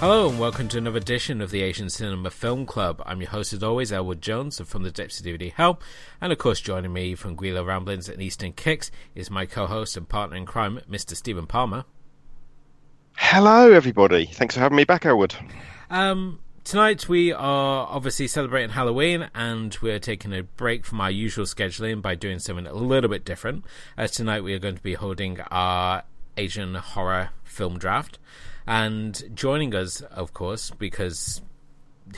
Hello and welcome to another edition of the Asian Cinema Film Club. I'm your host as always, Elwood Jones from the Depths of DVD Hell. And of course joining me from Guilo Ramblings and Eastern Kicks is my co-host and partner in crime, Mr. Stephen Palmer. Hello everybody. Thanks for having me back, Elwood. Um, tonight we are obviously celebrating Halloween and we're taking a break from our usual scheduling by doing something a little bit different. As tonight we are going to be holding our Asian horror film draft. And joining us, of course, because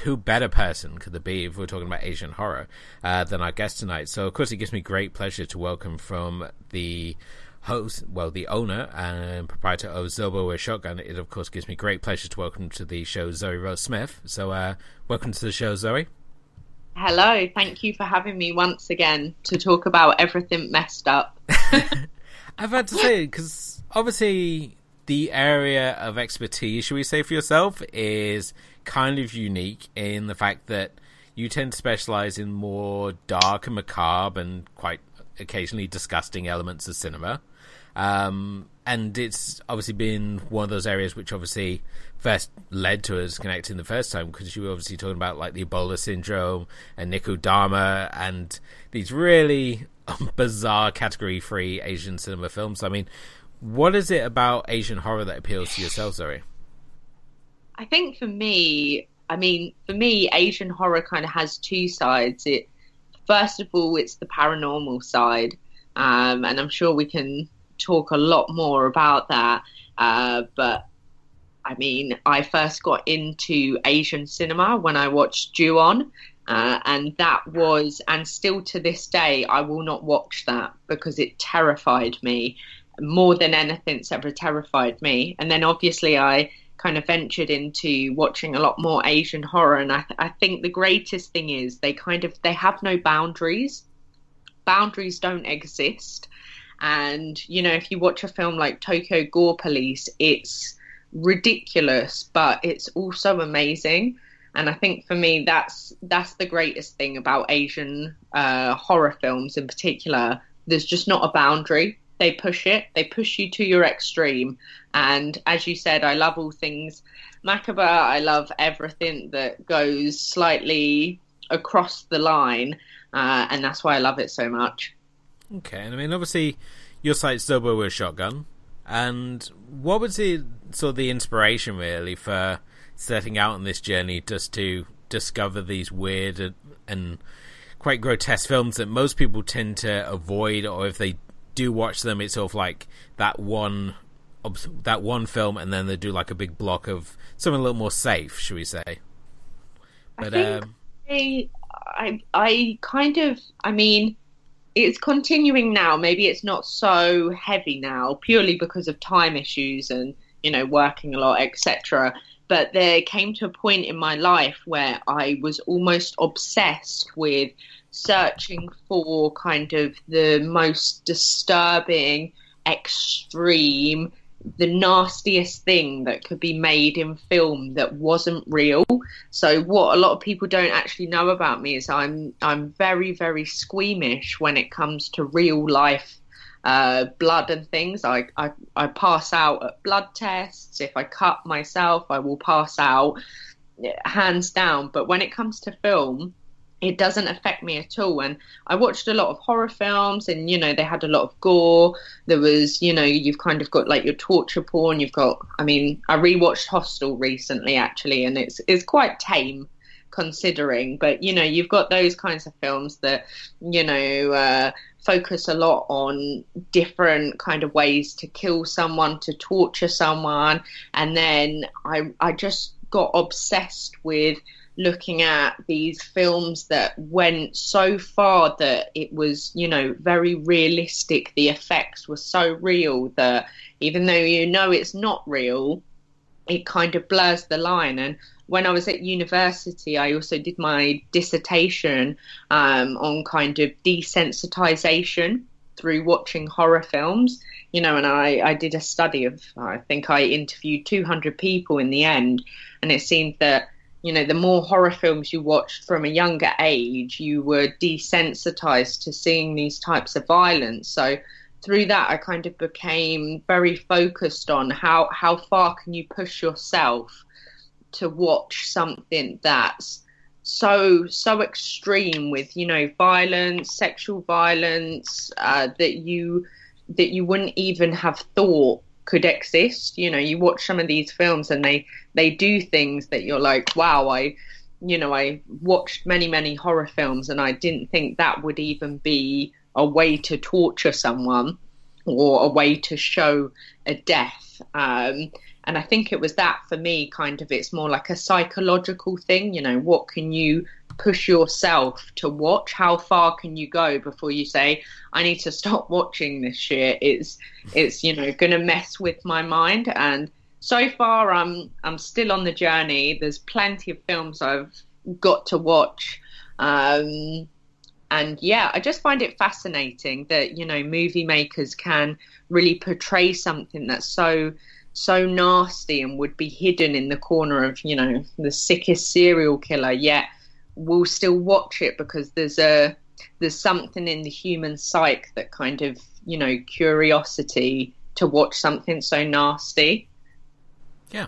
who better person could there be if we're talking about Asian horror uh, than our guest tonight? So, of course, it gives me great pleasure to welcome from the host, well, the owner and proprietor of Zobo with Shotgun. It, of course, gives me great pleasure to welcome to the show Zoe Rose Smith. So, uh, welcome to the show, Zoe. Hello, thank you for having me once again to talk about everything messed up. I've had to say, because obviously the area of expertise, should we say, for yourself is kind of unique in the fact that you tend to specialize in more dark and macabre and quite occasionally disgusting elements of cinema. Um, and it's obviously been one of those areas which obviously first led to us connecting the first time because you were obviously talking about like the Ebola syndrome and Niku Daruma and these really bizarre category free Asian cinema films. I mean, what is it about Asian horror that appeals to yourself, Zoe? I think for me, I mean, for me, Asian horror kind of has two sides. It first of all, it's the paranormal side, um, and I'm sure we can talk a lot more about that. Uh, but I mean, I first got into Asian cinema when I watched Ju-on, uh, and that was, and still to this day, I will not watch that because it terrified me more than anything's ever terrified me. And then obviously I kind of ventured into watching a lot more Asian horror, and I, I think the greatest thing is they kind of they have no boundaries. Boundaries don't exist, and you know if you watch a film like Tokyo Gore Police, it's ridiculous, but it's also amazing. And I think for me, that's that's the greatest thing about Asian uh, horror films in particular. There's just not a boundary they push it, they push you to your extreme. And as you said, I love all things macabre. I love everything that goes slightly across the line, uh, and that's why I love it so much. Okay, and I mean, obviously, your site's Zobo with Shotgun, and what was the sort of the inspiration really for setting out on this journey just to discover these weird and, and quite grotesque films that most people tend to avoid, or if they do watch them, it's sort of like that one that one film, and then they do like a big block of something a little more safe, should we say? But I think um, I, I, I kind of, I mean, it's continuing now. Maybe it's not so heavy now, purely because of time issues and you know working a lot, etc. But there came to a point in my life where I was almost obsessed with searching for kind of the most disturbing, extreme, the nastiest thing that could be made in film that wasn't real. So what a lot of people don't actually know about me is I'm I'm very very squeamish when it comes to real life uh, blood and things. I, I I pass out at blood tests. If I cut myself, I will pass out hands down. But when it comes to film, it doesn't affect me at all. And I watched a lot of horror films, and you know, they had a lot of gore. There was, you know, you've kind of got like your torture porn. You've got, I mean, I rewatched Hostel recently actually, and it's it's quite tame considering. But you know, you've got those kinds of films that you know uh, focus a lot on different kind of ways to kill someone, to torture someone, and then I I just got obsessed with looking at these films that went so far that it was, you know, very realistic. The effects were so real that even though you know it's not real, it kind of blurs the line. And when I was at university, I also did my dissertation um, on kind of desensitization through watching horror films. You know, and I, I did a study of, I think I interviewed 200 people in the end, and it seemed that, you know, the more horror films you watched from a younger age, you were desensitized to seeing these types of violence. So through that, I kind of became very focused on how, how far can you push yourself to watch something that's so so extreme with you know violence sexual violence uh, that you that you wouldn't even have thought could exist you know you watch some of these films and they they do things that you're like wow i you know i watched many many horror films and i didn't think that would even be a way to torture someone or a way to show a death um, and I think it was that for me, kind of, it's more like a psychological thing. You know, what can you push yourself to watch? How far can you go before you say, I need to stop watching this shit? It's, it's, you know, going to mess with my mind. And so far, I'm, I'm still on the journey. There's plenty of films I've got to watch. Um, and yeah, I just find it fascinating that, you know, movie makers can really portray something that's so so nasty and would be hidden in the corner of you know the sickest serial killer yet we'll still watch it because there's a there's something in the human psyche that kind of you know curiosity to watch something so nasty. Yeah.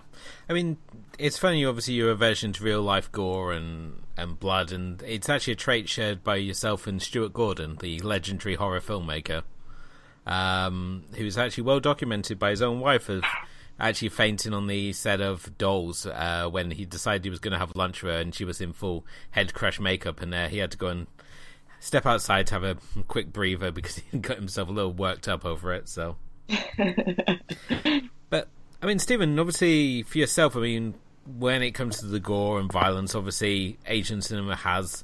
I mean it's funny obviously your aversion to real life gore and and blood and it's actually a trait shared by yourself and stuart gordon the legendary horror filmmaker um, who's actually well documented by his own wife of actually fainting on the set of Dolls uh, when he decided he was going to have lunch with her, and she was in full head crush makeup, and uh, he had to go and step outside to have a quick breather because he got himself a little worked up over it. So, but I mean, Stephen, obviously for yourself, I mean, when it comes to the gore and violence, obviously Asian cinema has,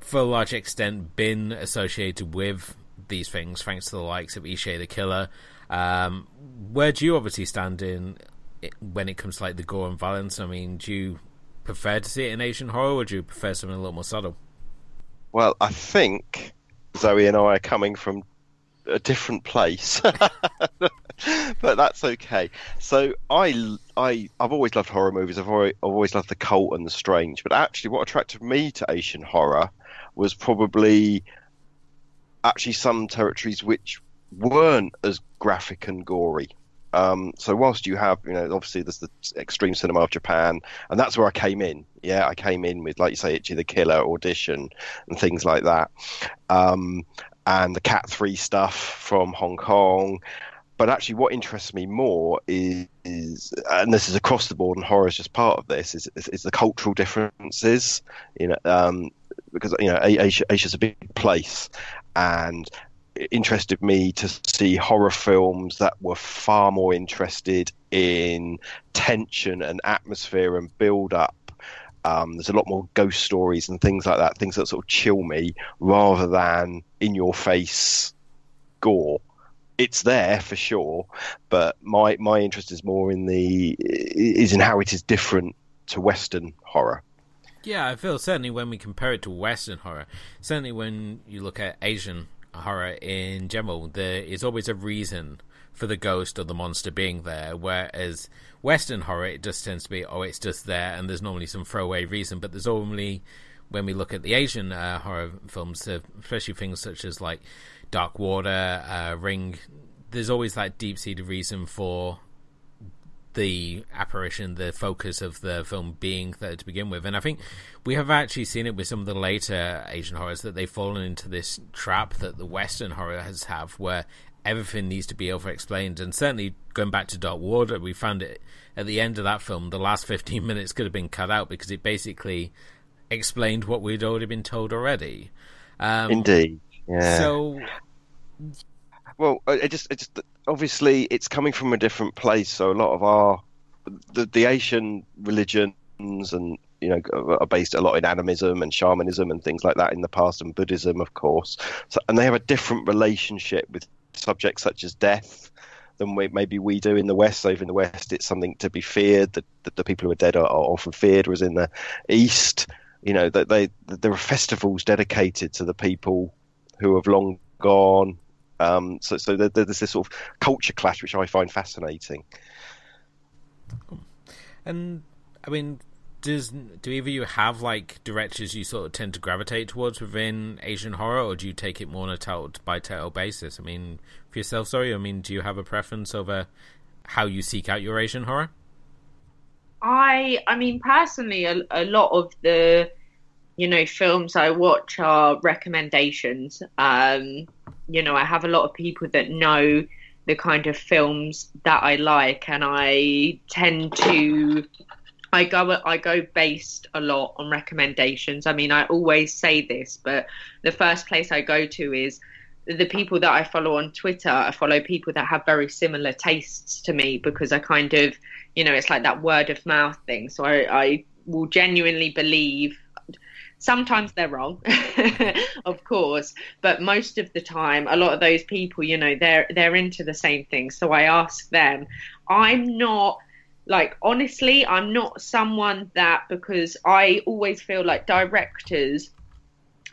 for a large extent, been associated with these things, thanks to the likes of Ichi the Killer. Um, where do you obviously stand in when it comes to like the gore and violence? I mean, do you prefer to see it in Asian horror, or do you prefer something a little more subtle? Well, I think Zoe and I are coming from a different place, but that's okay. So I, I, I've always loved horror movies. I've always, I've always loved the cult and the strange. But actually, what attracted me to Asian horror was probably actually some territories which weren't as graphic and gory. Um, so whilst you have, you know, obviously there's the extreme cinema of Japan, and that's where I came in. Yeah, I came in with, like you say, Ichi the Killer audition and things like that, um, and the Cat Three stuff from Hong Kong. But actually, what interests me more is, is, and this is across the board, and horror is just part of this, is, is, is the cultural differences. You know, um, because you know Asia, Asia's a big place, and interested me to see horror films that were far more interested in tension and atmosphere and build up. Um, there's a lot more ghost stories and things like that, things that sort of chill me rather than in your face gore. It's there for sure, but my my interest is more in the is in how it is different to Western horror. Yeah, I feel certainly when we compare it to Western horror, certainly when you look at Asian horror in general, there is always a reason for the ghost or the monster being there, whereas Western horror, it just tends to be, oh, it's just there, and there's normally some throwaway reason, but there's only, when we look at the Asian uh, horror films, uh, especially things such as like Dark Water, uh, Ring, there's always that deep seated reason for the apparition, the focus of the film being there to begin with. And I think we have actually seen it with some of the later Asian horrors that they've fallen into this trap that the Western horrors have, where everything needs to be over explained. And certainly going back to Dark Water, we found it at the end of that film, the last 15 minutes could have been cut out because it basically explained what we'd already been told already. Um, Indeed. Yeah. So. Well, it just, it just obviously it's coming from a different place. So a lot of our the, the Asian religions and you know are based a lot in animism and shamanism and things like that in the past, and Buddhism, of course. So, and they have a different relationship with subjects such as death than we, maybe we do in the West. So in the West, it's something to be feared. That the, the, people who are dead are, are, often feared. Whereas in the East, you know, that they there are festivals dedicated to the people who have long gone Um, so so there, there's this sort of culture clash which I find fascinating. And I mean, does do either you have like directors you sort of tend to gravitate towards within Asian horror, or do you take it more on a title by title basis? I mean, for yourself, sorry, I mean, do you have a preference over how you seek out your Asian horror? I, I mean, personally, a, a lot of the, you know, films I watch are recommendations. Um, you know, I have a lot of people that know the kind of films that I like, and I tend to I go I go based a lot on recommendations. I mean, I always say this, but the first place I go to is the people that I follow on Twitter. I follow people that have very similar tastes to me because I kind of, you know, it's like that word of mouth thing. So I, I will genuinely believe. Sometimes they're wrong, of course, but most of the time, a lot of those people, you know, they're they're into the same thing. So I ask them. I'm not like honestly i'm not someone that because i always feel like directors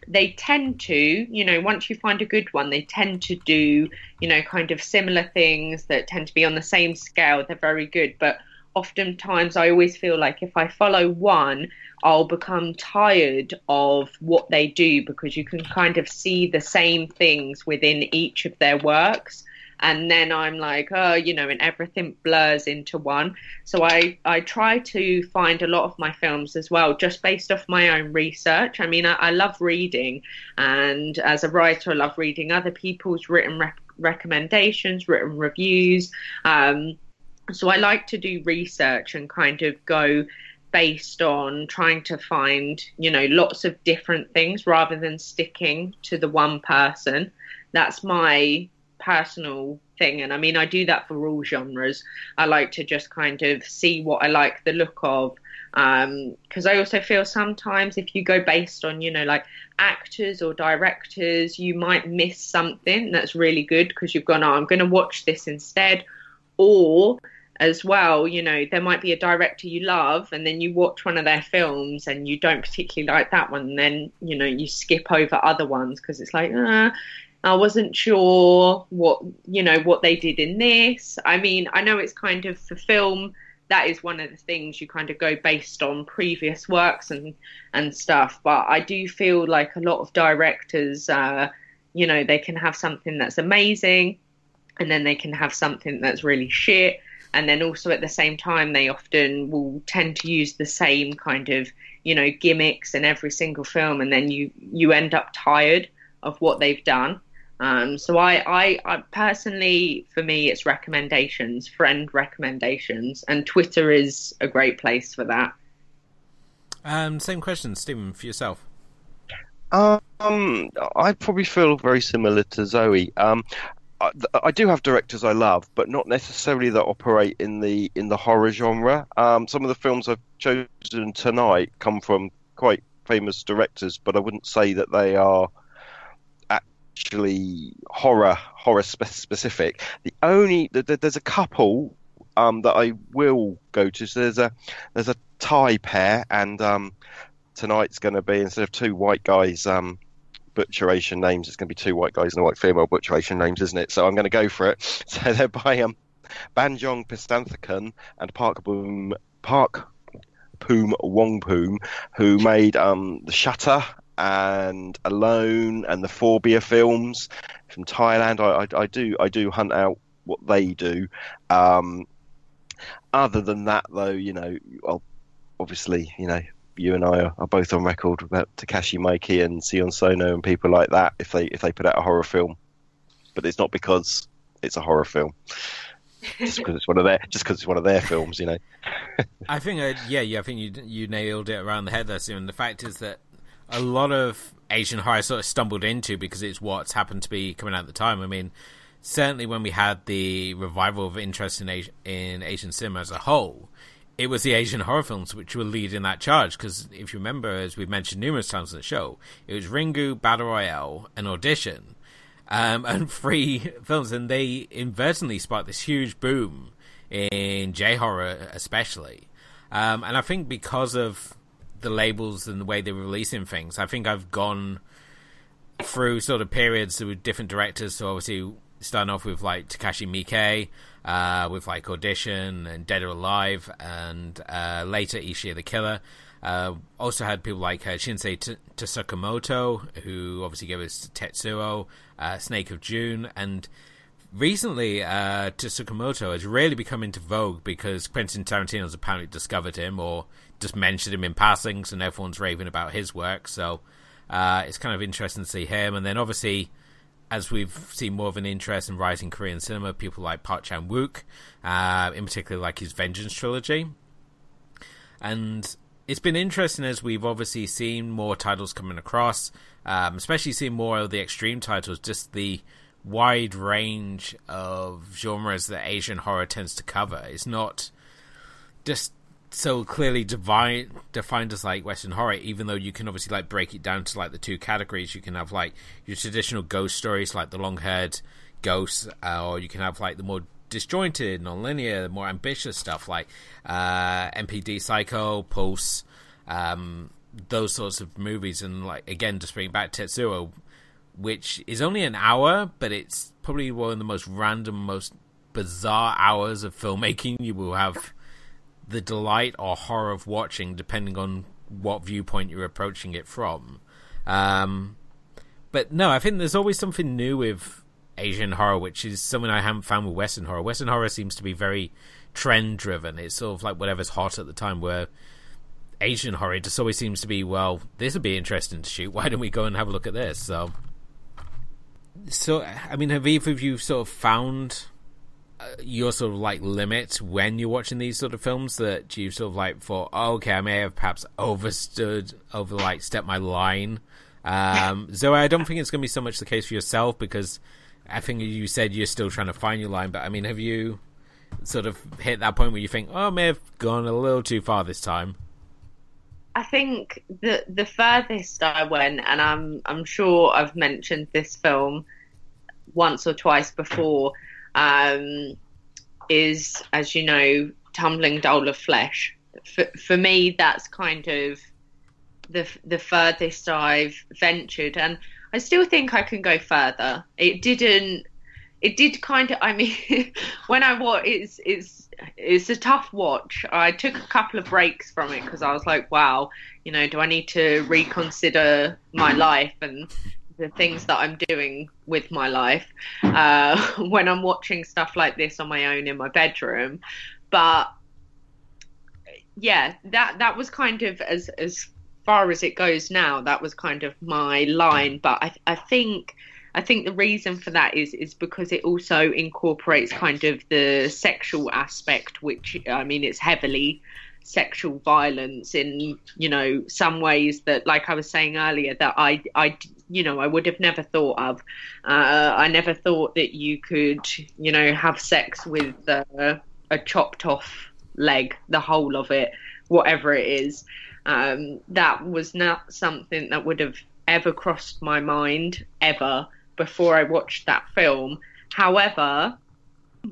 they tend to you know once you find a good one they tend to do you know kind of similar things that tend to be on the same scale. They're very good. But oftentimes i always feel like if i follow one i'll become tired of what they do because you can kind of see the same things within each of their works and then I'm like, oh, you know, and everything blurs into one. So I I try to find a lot of my films as well, just based off my own research. I mean, I, I love reading, and as a writer, I love reading other people's written rec- recommendations, written reviews. Um, so I like to do research and kind of go based on trying to find, you know, lots of different things rather than sticking to the one person. That's my personal thing. And I mean, I do that for all genres. I like to just kind of see what I like the look of. Because um, I also feel sometimes if you go based on, you know, like actors or directors, you might miss something that's really good because you've gone, oh, I'm going to watch this instead. Or as well, you know, there might be a director you love and then you watch one of their films and you don't particularly like that one. And then, you know, you skip over other ones because it's like, uh, I wasn't sure what you know what they did in this. I mean, I know it's kind of for film. That is one of the things you kind of go based on previous works and and stuff. But I do feel like a lot of directors, uh, you know, they can have something that's amazing, and then they can have something that's really shit. And then also at the same time, they often will tend to use the same kind of you know gimmicks in every single film, and then you you end up tired of what they've done um, so I, I, I, personally, for me, it's recommendations, friend recommendations, and Twitter is a great place for that. Um, same question, Stephen, for yourself. Um, I probably feel very similar to Zoe. Um, I, I, do have directors I love, but not necessarily that operate in the in the horror genre. Um, some of the films I've chosen tonight come from quite famous directors, but I wouldn't say that they are actually horror horror spe- specific. The only there's a couple um, that I will go to. So there's a there's a Thai pair, and um, tonight's going to be instead of two white guys. Um, butcher Asian names. It's going to be two white guys and a white female butcher Asian names, isn't it? So I'm going to go for it. So they're by um, Banjong Pisanthanakun and Park Boom Park Poom Wongpoom, who made um, The Shutter and Alone and the Phobia films from Thailand. I, I, I do I do hunt out what they do. Um, other than that, though, you know, well, obviously, you know, you and I are, are, both on record about Takashi Miike and Sion Sono and people like that if they if they put out a horror film, but it's not because it's a horror film. just because it's one of their just because it's one of their films, you know. I think, uh, yeah, yeah, I think you you nailed it around the head there, Sion. The fact is that a lot of Asian horror sort of stumbled into because it's what's happened to be coming out at the time. I mean, certainly when we had the revival of interest in Asian, in Asian cinema as a whole, it was the Asian horror films which were leading that charge. Because if you remember, as we've mentioned numerous times on the show, it was Ringu, Battle Royale, and Audition, um, and three films, and they inadvertently sparked this huge boom in J horror, especially. Um, and I think because of the labels and the way they're releasing things. I think I've gone through sort of periods with different directors. So obviously, starting off with like Takashi Miike, uh, with like Audition and Dead or Alive, and uh, later Ichi the Killer. Uh, also had people like uh, Shinya T- who obviously gave us Tetsuo, uh, Snake of June, and recently uh, Tsukamoto has really become into vogue because Quentin Tarantino has apparently discovered him or just mentioned him in passing, so everyone's raving about his work. So uh, it's kind of interesting to see him. And then obviously, as we've seen more of an interest in rising Korean cinema, people like Park Chan Wook, uh, in particular, like his Vengeance trilogy. And it's been interesting as we've obviously seen more titles coming across, um, especially seeing more of the extreme titles, just the wide range of genres that Asian horror tends to cover. It's not just so clearly divide, defined as like Western horror, even though you can obviously like break it down to like the two categories. You can have like your traditional ghost stories, like the long haired ghosts, uh, or you can have like the more disjointed, non-linear, more ambitious stuff like uh, MPD Psycho, Pulse, um, those sorts of movies. And like again, just bring back Tetsuo, which is only an hour, but it's probably one of the most random, most bizarre hours of filmmaking you will have the delight or horror of watching, depending on what viewpoint you're approaching it from. Um, but no, I think there's always something new with Asian horror, which is something I haven't found with Western horror. Western horror seems to be very trend driven. It's sort of like whatever's hot at the time, where Asian horror just always seems to be, well, this would be interesting to shoot. Why don't we go and have a look at this? So, so I mean, have either of you sort of found your sort of like limit when you're watching these sort of films that you sort of like thought, oh, okay, I may have perhaps overstood, over like stepped my line. Um, Zoe, I don't think it's going to be so much the case for yourself because I think you said you're still trying to find your line, but I mean, have you sort of hit that point where you think, oh, I may have gone a little too far this time? I think the the furthest I went, and I'm I'm sure I've mentioned this film once or twice before, um, is as you know, Tumbling Doll of Flesh. For for me, that's kind of the the furthest I've ventured, and I still think I can go further. It didn't. It did kind of. I mean, when I watch, it's it's it's a tough watch. I took a couple of breaks from it because I was like, wow, you know, do I need to reconsider my life and the things that I'm doing with my life uh, when I'm watching stuff like this on my own in my bedroom? But yeah, that that was kind of as as far as it goes now, that was kind of my line. But I, I think I think the reason for that is is because it also incorporates kind of the sexual aspect, which I mean, it's heavily sexual violence in you know some ways that like i was saying earlier that i i you know i would have never thought of uh, i never thought that you could you know have sex with uh, a chopped off leg the whole of it whatever it is um, that was not something that would have ever crossed my mind ever before I watched that film. However,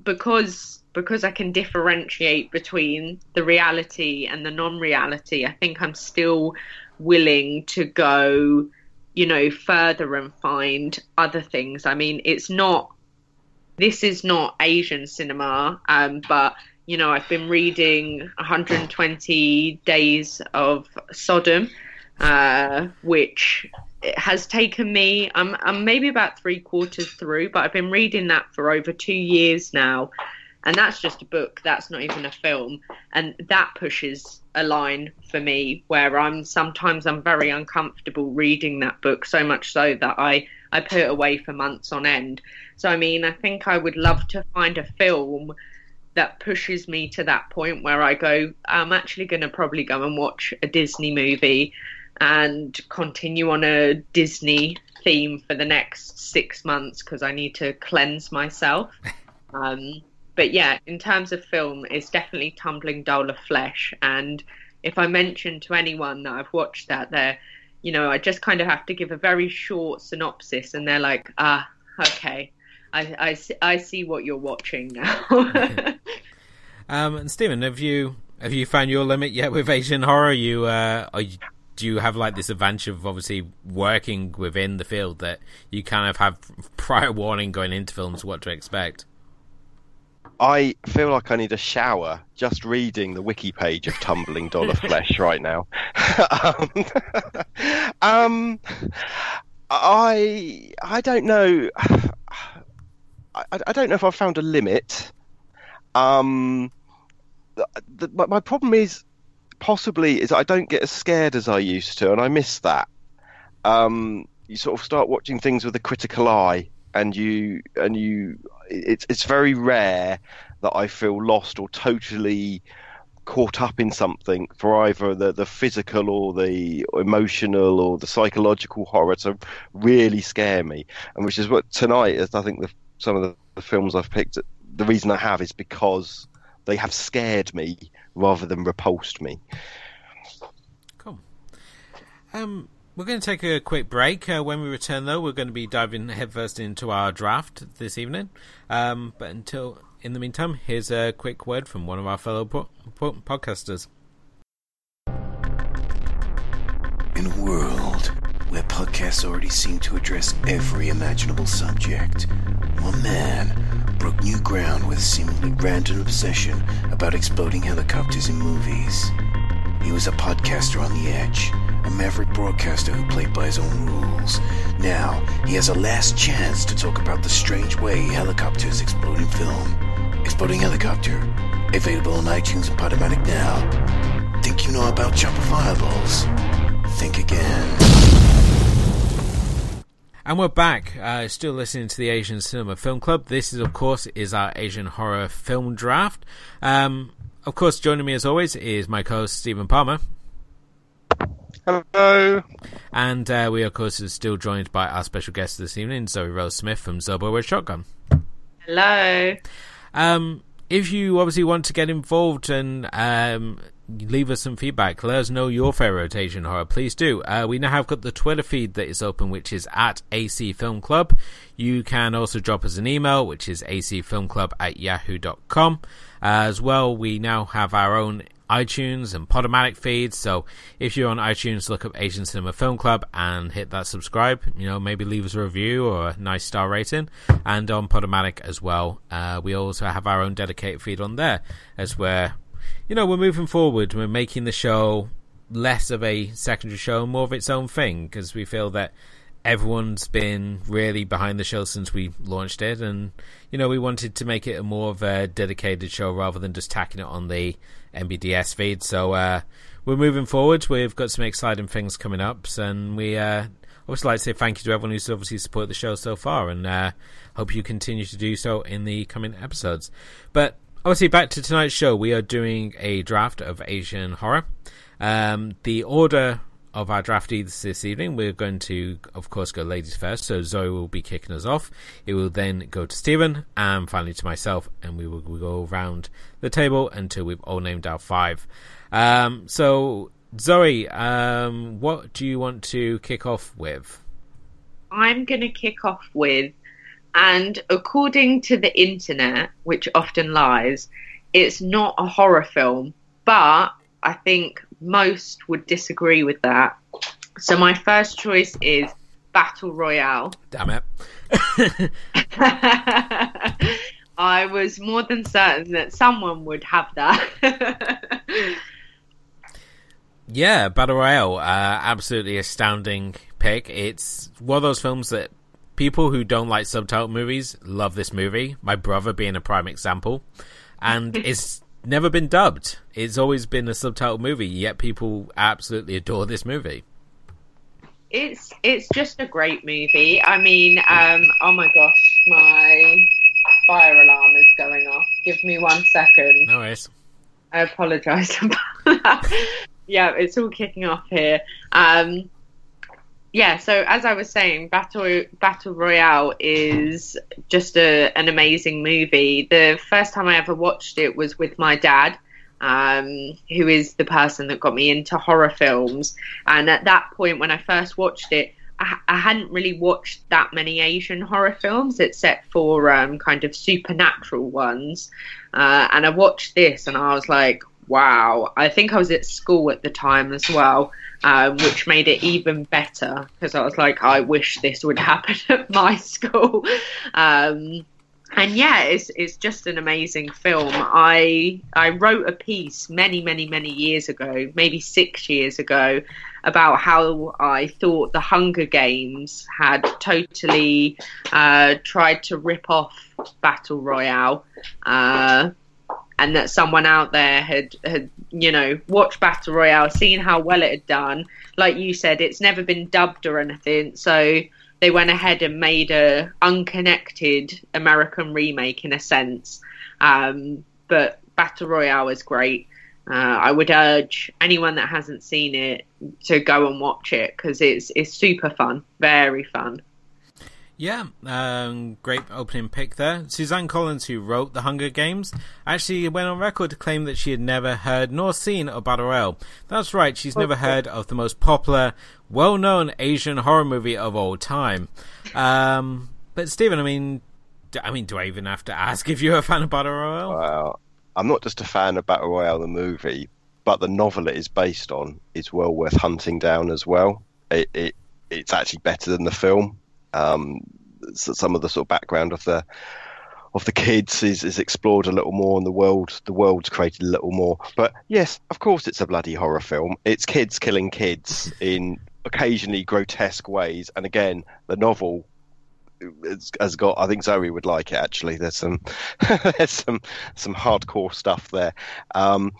because because I can differentiate between the reality and the non-reality, I think I'm still willing to go, you know, further and find other things. I mean, it's not this is not Asian cinema, um, but you know, I've been reading 120 Days of Sodom, uh, which has taken me. I'm, I'm maybe about three quarters through, but I've been reading that for over two years now, and that's just a book. That's not even a film, and that pushes a line for me where I'm sometimes I'm very uncomfortable reading that book so much so that I I put it away for months on end. So I mean, I think I would love to find a film that pushes me to that point where I go, I'm actually going to probably go and watch a Disney movie and continue on a Disney theme for the next six months because I need to cleanse myself. Um, but yeah, in terms of film, it's definitely Tumbling Doll of Flesh. And if I mention to anyone that I've watched that, they're, you know, I just kind of have to give a very short synopsis and they're like, ah, okay. I, I, I see what you're watching now. um, and Stephen, have you have you found your limit yet with Asian horror? You uh, are you do you have like this advantage of obviously working within the field that you kind of have prior warning going into films what to expect? I feel like I need a shower just reading the wiki page of Tumbling Doll of Flesh right now. um, um, I I don't know. I, I don't know if I've found a limit. Um, the, the, my problem is possibly is I don't get as scared as I used to, and I miss that. Um, you sort of start watching things with a critical eye, and you and you it's it's very rare that I feel lost or totally caught up in something for either the, the physical or the emotional or the psychological horror to really scare me. And which is what tonight is I think the, some of the, the films I've picked the reason I have is because they have scared me rather than repulsed me. Cool. Um, we're going to take a quick break. Uh, when we return, though, we're going to be diving headfirst into our draft this evening. Um, but until in the meantime, here's a quick word from one of our fellow po- po- podcasters. In a world where podcasts already seem to address every imaginable subject, one man broke new ground with seemingly random obsession about exploding helicopters in movies. He was a podcaster on the edge, a maverick broadcaster who played by his own rules. Now, he has a last chance to talk about the strange way helicopters explode in film. Exploding Helicopter. Available on iTunes and Podomatic now. Think you know about chopper fireballs? Think again. And we're back, uh, still listening to the Asian Cinema Film Club. This is, of course, is our Asian horror film draft. Um, of course, joining me as always is my co-host Stephen Palmer. Hello. And uh, we, of course, are still joined by our special guest this evening, Zoe Rose Smith from Zobo with Shotgun. Hello. Um, if you obviously want to get involved and um, leave us some feedback, let us know your favorite rotation horror. Please do. Uh, we now have got the Twitter feed that is open, which is at AC Film Club. You can also drop us an email, which is acfilmclub at yahoo.com. As well, we now have our own iTunes and Podomatic feeds. So if you're on iTunes, look up Asian Cinema Film Club and hit that subscribe. You know, maybe leave us a review or a nice star rating. And on Podomatic as well, uh, we also have our own dedicated feed on there, as where you know we're moving forward. We're making the show less of a secondary show, more of its own thing, because we feel that everyone's been really behind the show since we launched it, and you know we wanted to make it a more of a dedicated show rather than just tacking it on the MBDS feed. So uh, we're moving forward. We've got some exciting things coming up, and we uh, obviously like to say thank you to everyone who's obviously supported the show so far, and uh, hope you continue to do so in the coming episodes. But obviously, back to tonight's show, we are doing a draft of Asian horror. Um, the order of our draftees this evening, we're going to, of course, go ladies first. So Zoe will be kicking us off. It will then go to Stephen and finally to myself, and we will go around the table until we've all named our five. Um, so, Zoe, um, what do you want to kick off with? I'm going to kick off with, and according to the internet, which often lies, it's not a horror film, but I think most would disagree with that. So my first choice is Battle Royale. Damn it. I was more than certain that someone would have that. yeah, Battle Royale, uh, absolutely astounding pick. It's one of those films that people who don't like subtitle movies love this movie. My brother being a prime example. And it's never been dubbed. It's always been a subtitled movie, yet people absolutely adore this movie. It's it's just a great movie. I mean, um, oh my gosh, my fire alarm is going off. Give me one second. No worries. I apologise about that. yeah, it's all kicking off here. Um, yeah, so as I was saying, Battle Battle Royale is just a, an amazing movie. The first time I ever watched it was with my dad, um, who is the person that got me into horror films. And at that point, when I first watched it, I, I hadn't really watched that many Asian horror films except for um, kind of supernatural ones. Uh, and I watched this and I was like, wow. I think I was at school at the time as well, um, which made it even better because I was like, I wish this would happen at my school. Um, and yeah, it's it's just an amazing film. I I wrote a piece many many many years ago, maybe six years ago, about how I thought the Hunger Games had totally uh, tried to rip off Battle Royale. Uh, and that someone out there had had you know watched battle royale seen how well it had done. Like you said it's never been dubbed or anything so they went ahead and made a unconnected american remake in a sense. Um, but battle royale is great. Uh, i would urge anyone that hasn't seen it to go and watch it because it's it's super fun very fun yeah, um, great opening pick there. Suzanne Collins, who wrote The Hunger Games, actually went on record to claim that she had never heard nor seen a battle royale. That's right, she's never heard of the most popular, well-known Asian horror movie of all time. Um, but Stephen, I mean, I mean, do I even have to ask if you're a fan of battle royale? Well, I'm not just a fan of battle royale, the movie, but the novel it is based on is well worth hunting down as well. It, it it's actually better than the film um, some of the sort of background of the of the kids is, is explored a little more and the world the world's created a little more. But yes of course it's a bloody horror film. It's kids killing kids in occasionally grotesque ways. And again the novel has got i think zoe would like it actually. There's some there's some some hardcore stuff there. Um,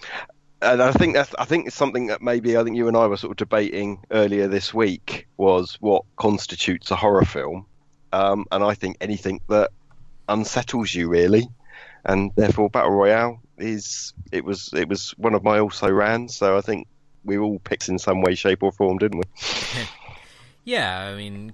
and I think that's I think it's something that maybe I think you and I were sort of debating earlier this week was what constitutes a horror film, um, and I think anything that unsettles you really, and therefore Battle Royale is it was it was one of my also ran, so I think we all picked in some way, shape, or form, didn't we? yeah, I mean,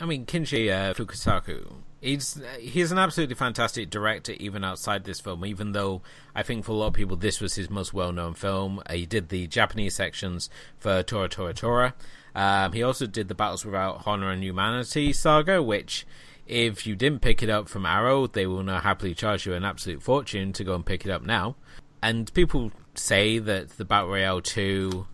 I mean Kinji uh, Fukasaku He's he's an absolutely fantastic director, even outside this film. Even though I think for a lot of people this was his most well known film. Uh, he did the Japanese sections for Tora Tora Tora. Um, he also did the Battles Without Honor and Humanity saga, which if you didn't pick it up from Arrow, they will now happily charge you an absolute fortune to go and pick it up now. And people say that the Battle Royale 2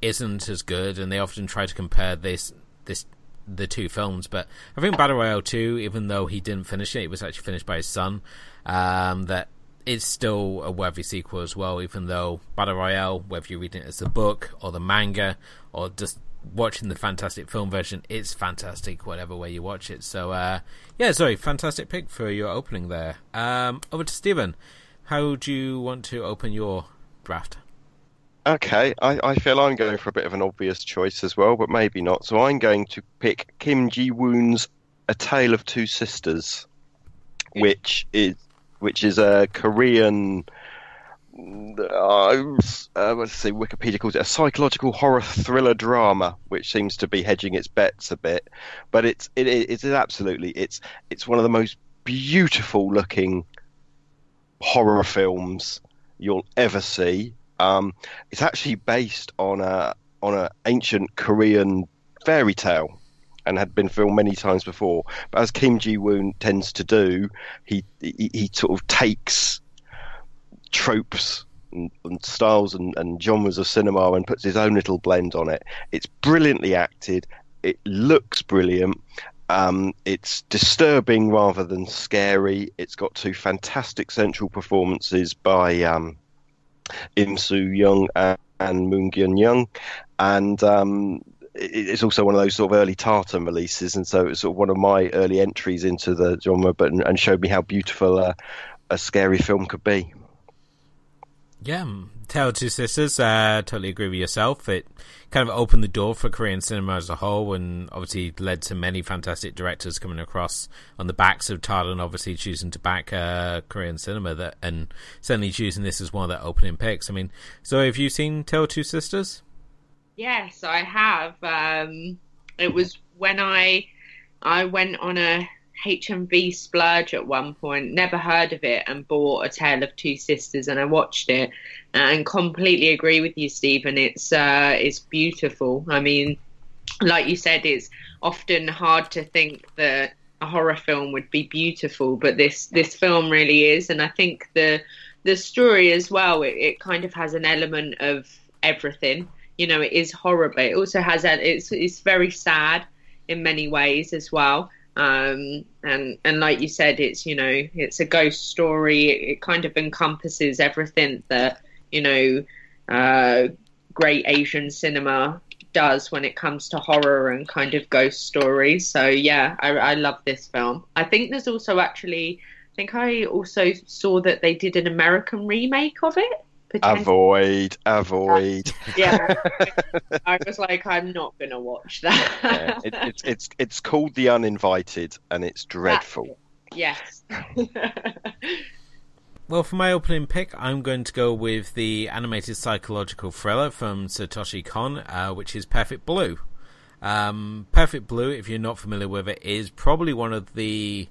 isn't as good, and they often try to compare this this the two films. But I think Battle Royale 2, even though he didn't finish it, it was actually finished by his son, um, that it's still a worthy sequel as well, even though Battle Royale, whether you're reading it as the book or the manga or just watching the fantastic film version, it's fantastic whatever way you watch it. So, uh, yeah, sorry, fantastic pick for your opening there. Um, over to Stephen. How do you want to open your draft? Okay, I, I feel I'm going for a bit of an obvious choice as well, but maybe not. So I'm going to pick Kim Ji Woon's A Tale of Two Sisters, which is which is a Korean. Uh, uh, let's say Wikipedia calls it a psychological horror thriller drama, which seems to be hedging its bets a bit. But it's it, it's absolutely it's it's one of the most beautiful looking horror films you'll ever see. Um, it's actually based on a on an ancient Korean fairy tale and had been filmed many times before. But as Kim Ji Woon tends to do, he, he, he sort of takes tropes and, and styles and, and, genres of cinema and puts his own little blend on it. It's brilliantly acted. It looks brilliant. Um, it's disturbing rather than scary. It's got two fantastic central performances by um, Im Soo Jung and, and Moon Geun Young, and um, it's also one of those sort of early Tartan releases, and so it's sort of one of my early entries into the genre, but and showed me how beautiful a, a scary film could be. Yeah, Tale of Two Sisters. Uh, totally agree with yourself. It kind of opened the door for Korean cinema as a whole, and obviously led to many fantastic directors coming across on the backs of Tartan, obviously choosing to back uh, Korean cinema, that and certainly choosing this as one of their opening picks. I mean, so have you seen Tale of Two Sisters? Yes, I have. Um, it was when I I went on a HMV splurge at one point, never heard of it, and bought A Tale of Two Sisters, and I watched it, and completely agree with you, Stephen. It's uh, it's beautiful. I mean, like you said, it's often hard to think that a horror film would be beautiful, but this this film really is, and I think the the story as well. It, it kind of has an element of everything. You know, it is horror, but it also has a, it's it's very sad in many ways as well. Um, and and like you said, it's you know it's a ghost story. It, it kind of encompasses everything that you know uh, great Asian cinema does when it comes to horror and kind of ghost stories. So yeah, I, I love this film. I think there's also actually, I think I also saw that they did an American remake of it. Avoid, avoid. Yeah, I was like, I'm not gonna watch that. yeah, it, it's it's it's called The Uninvited, and it's dreadful. Yes. Well, for my opening pick, I'm going to go with the animated psychological thriller from Satoshi Kon, uh, which is Perfect Blue. Um, Perfect Blue, if you're not familiar with it, is probably one of the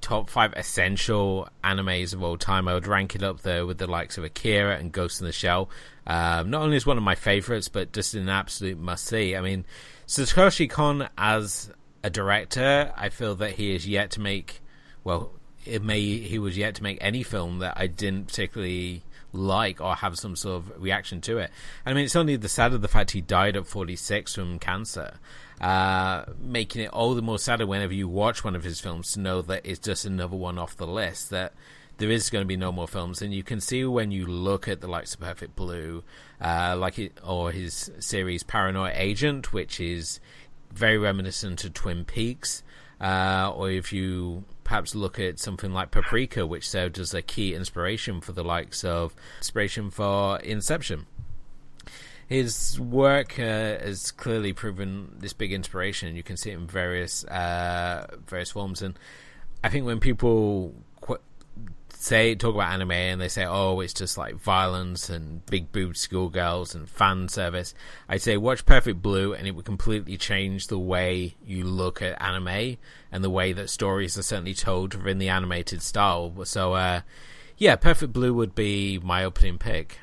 top five essential animes of all time. I would rank it up there with the likes of Akira and Ghost in the Shell. Um, not only is one of my favorites, but just an absolute must see. I mean, Satoshi Kon as a director, I feel that he is yet to make, well, it may he was yet to make any film that I didn't particularly like or have some sort of reaction to it. I mean, it's only the sad of the fact he died at 46 from cancer, uh, making it all the more sadder whenever you watch one of his films to know that it's just another one off the list. That there is going to be no more films, and you can see when you look at the likes of Perfect Blue, uh, like it, or his series Paranoid Agent, which is very reminiscent of Twin Peaks, uh, or if you perhaps look at something like Paprika, which served as a key inspiration for the likes of inspiration for Inception. His work uh, has clearly proven this big inspiration. You can see it in various uh, various forms, and I think when people say talk about anime and they say, "Oh, it's just like violence and big boobed schoolgirls and fan service," I say watch Perfect Blue, and it would completely change the way you look at anime and the way that stories are certainly told within the animated style. So, uh, yeah, Perfect Blue would be my opening pick.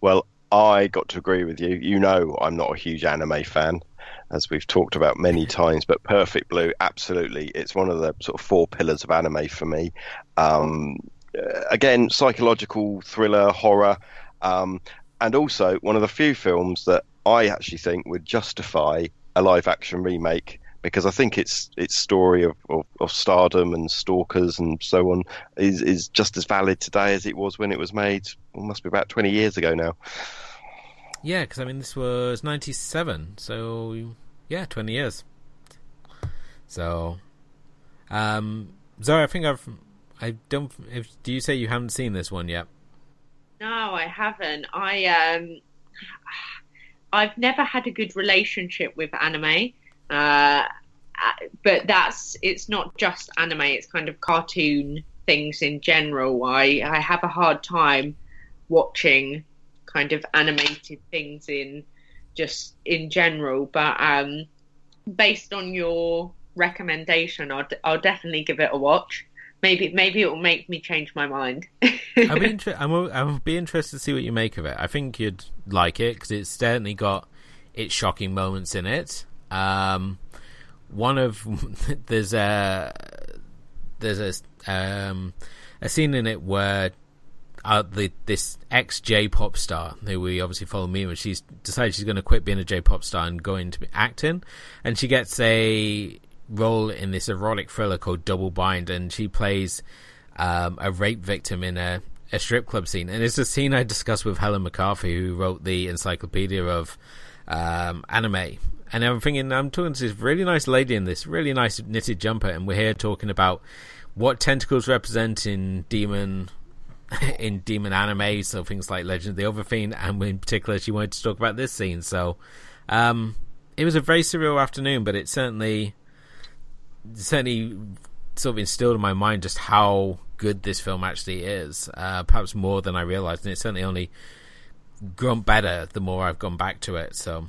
Well, I got to agree with you. You know, I'm not a huge anime fan as we've talked about many times. But Perfect Blue, absolutely, it's one of the sort of four pillars of anime for me. Um, uh, again, psychological thriller, horror, um, and also one of the few films that I actually think would justify a live action remake because I think its its story of, of, of, stardom and stalkers and so on is is just as valid today as it was when it was made. It must be about twenty years ago now. Yeah, because I mean, this was '97, so yeah, 20 years. So, um, Zoe, I think I've, I don't. If, do you say you haven't seen this one yet? No, I haven't. I um, I've never had a good relationship with anime. Uh, but that's it's not just anime; it's kind of cartoon things in general. I I have a hard time watching kind of animated things in just in general. But um, based on your recommendation, I'll, I'll definitely give it a watch. Maybe maybe it will make me change my mind. I'll, be inter- I'm, I'll be interested to see what you make of it. I think you'd like it because it's certainly got its shocking moments in it. Um, one of there's a there's a um, a scene in it where uh, the this ex J pop star who we obviously follow me when she's decided she's going to quit being a J pop star and go into acting, and she gets a role in this erotic thriller called Double Bind, and she plays um, a rape victim in a, a strip club scene, and it's a scene I discussed with Helen McCarthy, who wrote the encyclopedia of um, anime. And I'm thinking, I'm talking to this really nice lady in this really nice knitted jumper, and we're here talking about what tentacles represent in demon in demon anime, so things like Legend of the Overfiend, and in particular, she wanted to talk about this scene. So, um, it was a very surreal afternoon, but it certainly, certainly, sort of instilled in my mind just how good this film actually is. Uh, perhaps more than I realized, and it's certainly only grown better the more I've gone back to it. So,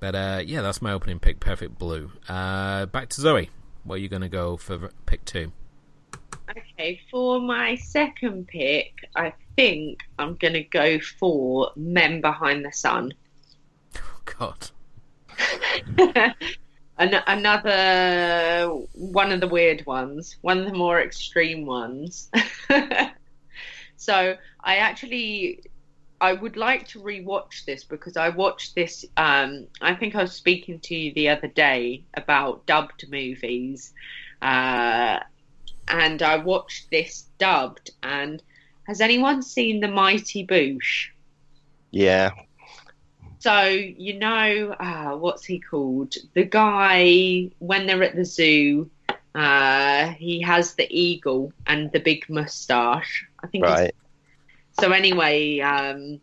but uh, yeah, that's my opening pick, Perfect Blue. Uh, back to Zoe. Where are you going to go for pick two? Okay, for my second pick, I think I'm going to go for Men Behind the Sun. Oh, God. An- another one of the weird ones, one of the more extreme ones. So I actually I would like to rewatch this because I watched this. Um, I think I was speaking to you the other day about dubbed movies, uh, and I watched this dubbed. And has anyone seen The Mighty Boosh? Yeah. So you know, uh, what's he called? The guy when they're at the zoo, uh, he has the eagle and the big moustache. I think. he's- Right. So anyway, um,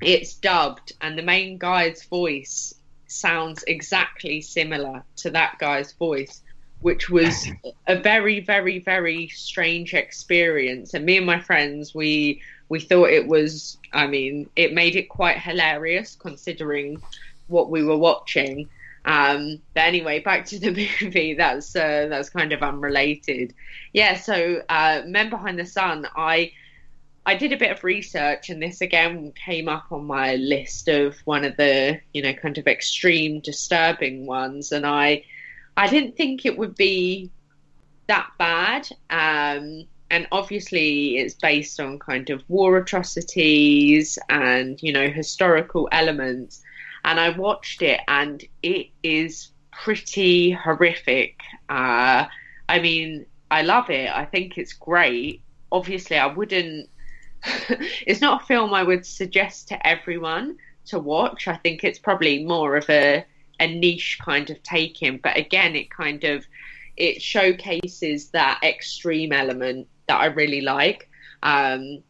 it's dubbed, and the main guy's voice sounds exactly similar to that guy's voice, which was a very, very, very strange experience. And me and my friends, we we thought it was. I mean, it made it quite hilarious considering what we were watching. Um, but anyway, back to the movie. That's uh, that's kind of unrelated. Yeah. So, uh, Men Behind the Sun. I I did a bit of research, and this again came up on my list of one of the you know kind of extreme disturbing ones, and I I didn't think it would be that bad. Um, and obviously, it's based on kind of war atrocities and you know historical elements. And I watched it, and it is pretty horrific. Uh, I mean, I love it. I think it's great. Obviously, I wouldn't. it's not a film I would suggest to everyone to watch. I think it's probably more of a a niche kind of taking. But again, it kind of it showcases that extreme element that I really like. Um,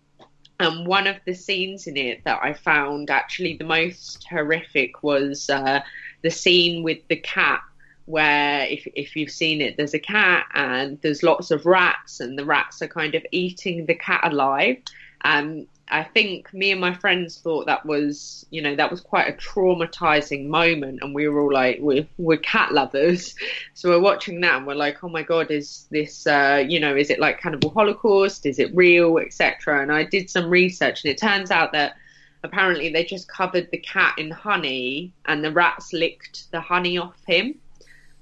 and one of the scenes in it that I found actually the most horrific was uh, the scene with the cat, where if if you've seen it, there's a cat and there's lots of rats, and the rats are kind of eating the cat alive. Um, I think me and my friends thought that was, you know, that was quite a traumatizing moment, and we were all like, we're, we're cat lovers, so we're watching that, and we're like, oh my god, is this, uh, you know, is it like Cannibal Holocaust? Is it real, etc. And I did some research, and it turns out that apparently they just covered the cat in honey, and the rats licked the honey off him,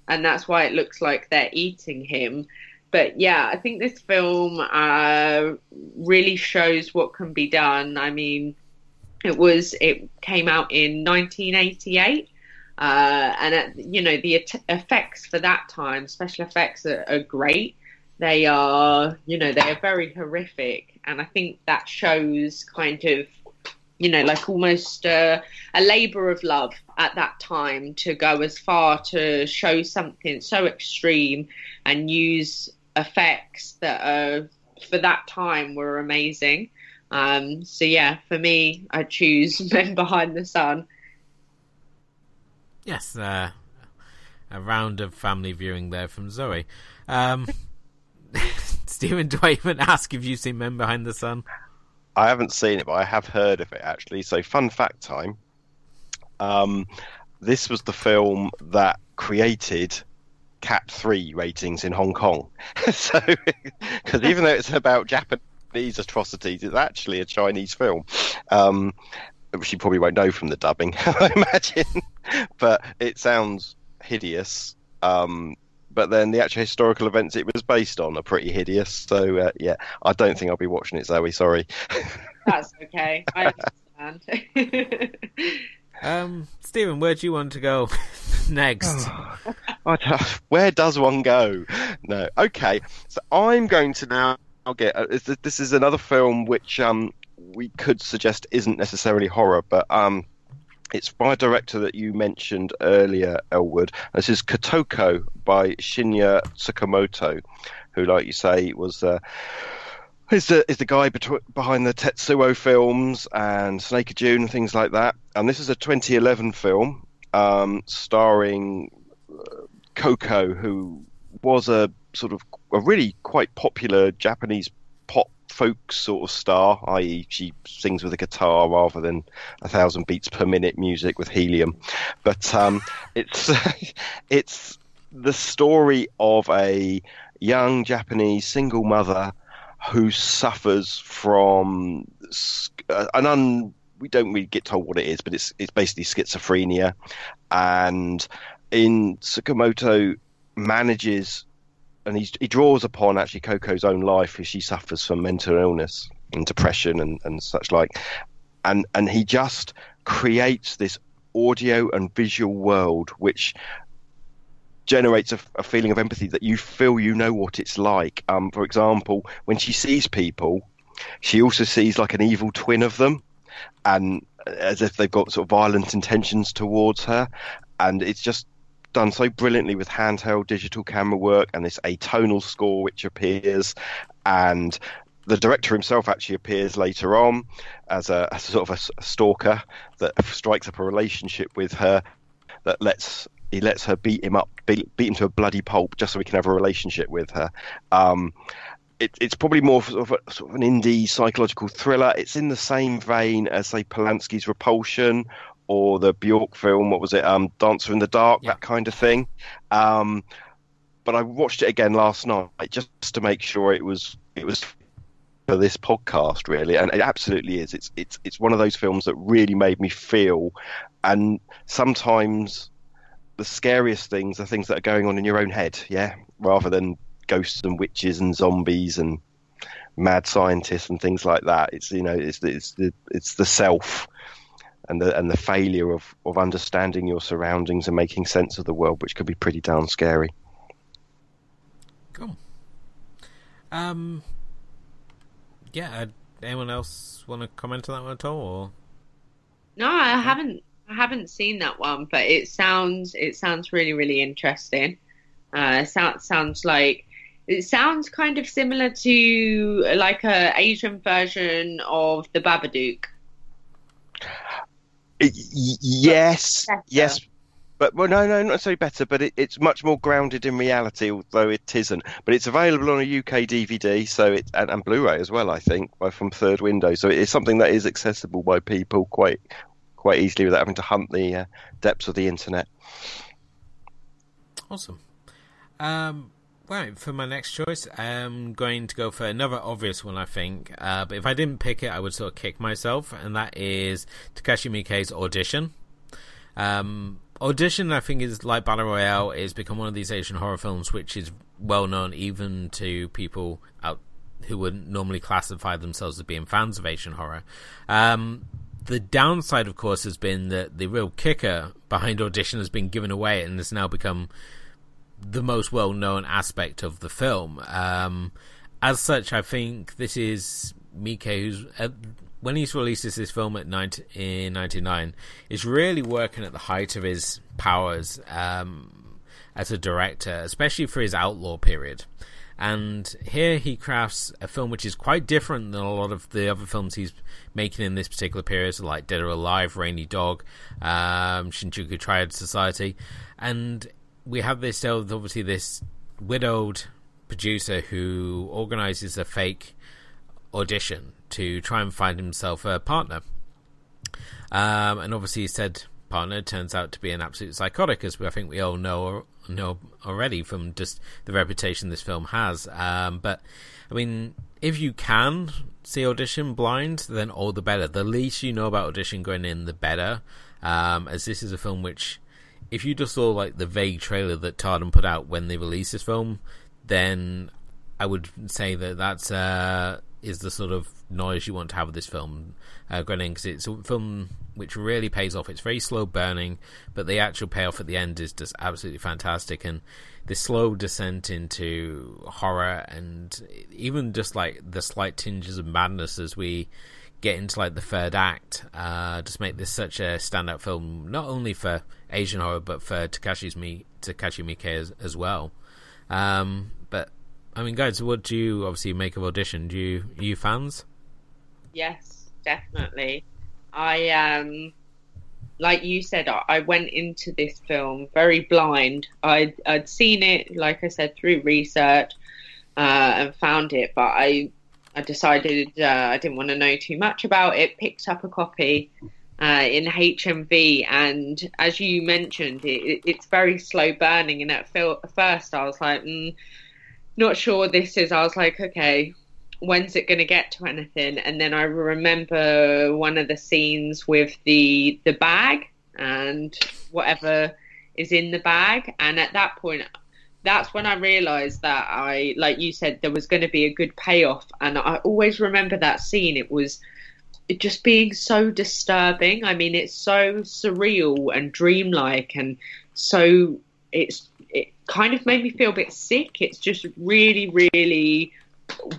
and that's why it looks like they're eating him but yeah, I think this film uh, really shows what can be done. I mean, it was it came out in 1988, uh, and uh, you know the effects for that time, special effects are, are great. They are, you know, they are very horrific, and I think that shows kind of you know, like almost uh, a labour of love at that time to go as far to show something so extreme and use effects that uh, for that time were amazing. Um, so yeah, for me, I choose Men Behind the Sun. Yes, uh, a round of family viewing there from Zoe. Um, Stephen Dwayman ask if you've seen Men Behind the Sun. I haven't seen it, but I have heard of it actually. So, fun fact time. Um, this was the film that created Cat 3 ratings in Hong Kong. so, because even though it's about Japanese atrocities, it's actually a Chinese film. Um, you probably won't know from the dubbing, I imagine. but it sounds hideous. Um, but then the actual historical events it was based on are pretty hideous. So, uh, yeah, I don't think I'll be watching it, Zoe. Sorry. That's okay. I understand. Um, Stephen, where do you want to go next? Don't- where does one go? No. Okay. So I'm going to now get. Uh, this- this is another film which um, we could suggest isn't necessarily horror, but um, it's by a director that you mentioned earlier, Elwood. This is Kotoko by Shinya Tsukamoto, who, like you say, was. Uh, is the is the guy behind the Tetsuo films and Snake of June and things like that. And this is a 2011 film um, starring uh, Cocco, who was a sort of a really quite popular Japanese pop folk sort of star, i.e., she sings with a guitar rather than a thousand beats per minute music with helium. But um, it's it's the story of a young Japanese single mother who suffers from uh, an un. We don't really get told what it is, but it's it's basically schizophrenia, and in Tsukamoto manages and he's, he draws upon actually Cocco's own life as she suffers from mental illness. and depression and, and such like. And and he just creates this audio and visual world which generates a, a, feeling of empathy that you feel you know what it's like. Um, for example, when she sees people, she also sees like an evil twin of them, and as if they've got sort of violent intentions towards her, and it's just done so brilliantly with handheld digital camera work and this atonal score which appears and the director himself actually appears later on as a, sort of a, stalker that strikes up a relationship with her that lets he lets her beat him up, beat, beat him to a bloody pulp, just so he can have a relationship with her. Um, it, it's probably more of, a, sort of an indie psychological thriller. It's in the same vein as say Polanski's Repulsion or the Bjork film. What was it? Um, Dancer in the Dark, yeah. that kind of thing. Um, but I watched it again last night just to make sure it was it was for this podcast really and it absolutely is it's it's it's one of those films that really made me feel and sometimes the scariest things are things that are going on in your own head, yeah, rather than ghosts and witches and zombies and mad scientists and things like that. It's you know it's it's the it's the self and the and the failure of of understanding your surroundings and making sense of the world, which could be pretty darn scary. Cool. Um. Yeah. Anyone else want to comment on that one at all? Or? No, I haven't I haven't seen that one, but it sounds it sounds really really interesting. Uh, sounds sounds like it sounds kind of similar to like a Asian version of the Babadook. Yes, yes, but well, no, no, not necessarily better, but it, it's much more grounded in reality, although it isn't. But it's available on a UK DVD, so it and, and Blu-ray as well, I think, from Third Window. So it is something that is accessible by people quite quite easily without having to hunt the uh, depths of the internet. Awesome. Um, for my next choice, I'm going to go for another obvious one, I think. Uh, but if I didn't pick it, I would sort of kick myself, and that is Takashi Miike's Audition. Um, Audition, I think, is like Battle Royale, is become one of these Asian horror films which is well known even to people out who would normally classify themselves as being fans of Asian horror. Um, the downside, of course, has been that the real kicker behind Audition has been given away and has now become the most well known aspect of the film. Um, as such, I think this is Miike who's. Uh, when he's releases this film at 90, in '99, is really working at the height of his powers um, as a director, especially for his outlaw period. And here he crafts a film which is quite different than a lot of the other films he's making in this particular period, like Dead or Alive, Rainy Dog, um, Shinjuku Triad Society. And we have this, obviously, this widowed producer who organizes a fake audition to try and find himself a partner. Um, and obviously, he said partner turns out to be an absolute psychotic, as I think we all know know already from just the reputation this film has. Um, but I mean, if you can see audition blind, then all the better. The least you know about audition going in, the better. Um, as this is a film which, if you just saw like the vague trailer that Tartan put out when they released this film, then I would say that that's uh, is the sort of noise you want to have with this film uh, going in because it's a film which really pays off. It's very slow burning, but the actual payoff at the end is just absolutely fantastic. And the slow descent into horror and even just like the slight tinges of madness as we get into like the third act uh, just make this such a standout film, not only for Asian horror but for Takashi's Mi- Takashi Miike as, as well. Um, but I mean, guys, what do you obviously make of audition? Do you are you fans? Yes, definitely. I um like you said, I went into this film very blind. I'd, I'd seen it, like I said, through research uh, and found it, but I I decided uh, I didn't want to know too much about it. Picked up a copy uh, in HMV, and as you mentioned, it, it's very slow burning. And at first, I was like, mm, not sure this is. I was like, okay, when's it going to get to anything? And then I remember one of the scenes with the the bag and whatever is in the bag. And at that point, that's when I realised that I, like you said, there was going to be a good payoff, and I always remember that scene. It was just being so disturbing. I mean, it's so surreal and dreamlike, and so it's it kind of made me feel a bit sick. It's just really, really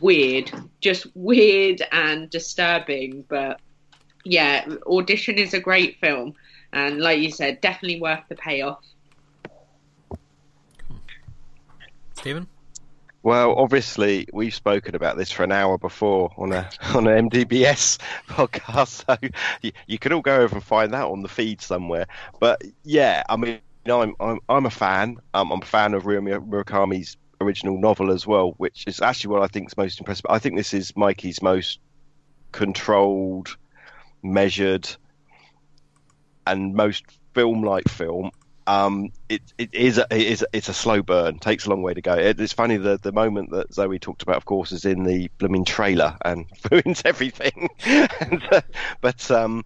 weird, just weird and disturbing. But yeah, Audition is a great film, and like you said, definitely worth the payoff. Stephen? Well, obviously, we've spoken about this for an hour before on a on an MDBS podcast, so you, you can all go over and find that on the feed somewhere. But yeah, I mean, I'm I'm I'm a fan. Um, I'm a fan of Ryu Murakami's original novel as well, which is actually what I think is most impressive. I think this is Miike's most controlled, measured, and most film-like film um, it, it is a, it is it's a slow burn. Takes a long way to go. It, it's funny the the moment that Zoe talked about, of course, is in the blooming trailer and ruins everything. and, uh, but um,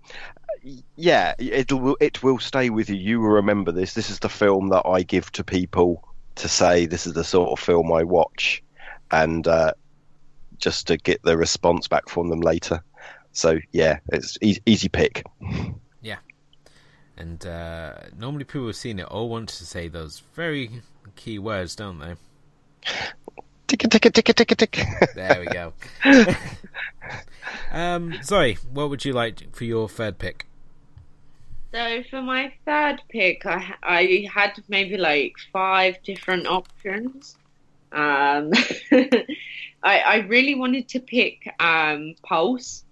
yeah, it will it will stay with you. You will remember this. This is the film that I give to people to say this is the sort of film I watch, and uh, just to get the response back from them later. So yeah, it's easy, easy pick. Yeah, and uh, normally people who've seen it all want to say those very key words, don't they? Tick tick tick tick tick. There we go. um, Zoe, what would you like for your third pick? So for my third pick, I I had maybe like five different options. Um, I I really wanted to pick um, Pulse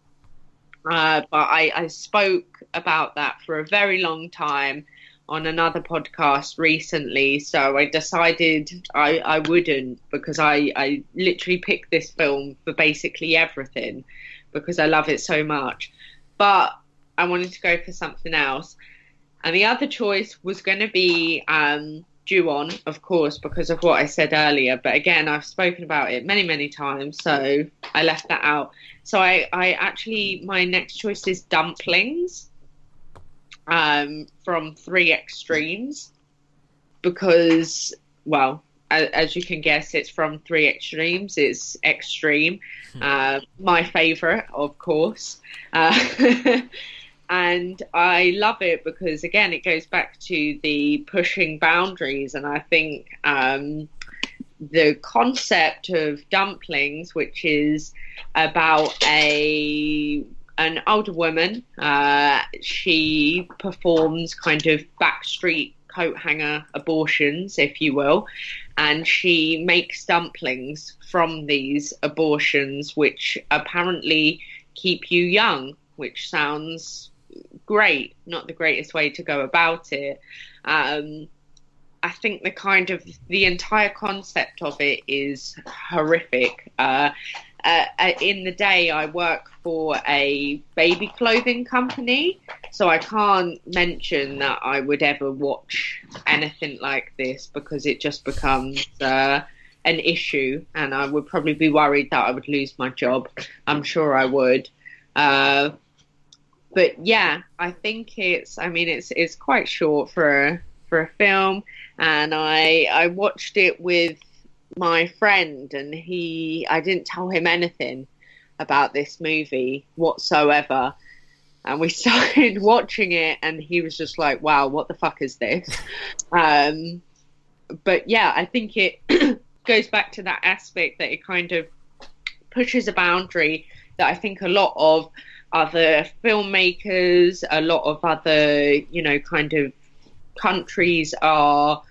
uh, but I, I spoke about that for a very long time on another podcast recently, so I decided I, I wouldn't because I, I literally picked this film for basically everything because I love it so much. But I wanted to go for something else. And the other choice was going to be um, Ju-on, of course, because of what I said earlier. But again, I've spoken about it many, many times, so I left that out. So I, I actually, my next choice is dumplings um, from Three Extremes because, well, as, you can guess, it's from Three Extremes. It's extreme. Hmm. Uh, my favorite, of course. Uh, and I love it because again it goes back to the pushing boundaries. And I think um, the concept of dumplings which is about a an older woman uh, she performs kind of backstreet coat hanger abortions if you will. And she makes dumplings from these abortions which apparently keep you young which sounds great, not the greatest way to go about it. Um, I think the kind of the entire concept of it is horrific. Uh, uh, uh, in the day, I work for a baby clothing company, so I can't mention that I would ever watch anything like this because it just becomes uh, an issue, and I would probably be worried that I would lose my job. I'm sure I would. Uh, but yeah, I think it's. I mean, it's it's quite short for a, for a film, and I I watched it with my friend, and he I didn't tell him anything about this movie whatsoever. And we started watching it, and he was just like, "Wow, what the fuck is this?" um, but yeah, I think it goes back to that aspect that it kind of pushes a boundary that I think a lot of other filmmakers, a lot of other, you know, kind of countries are,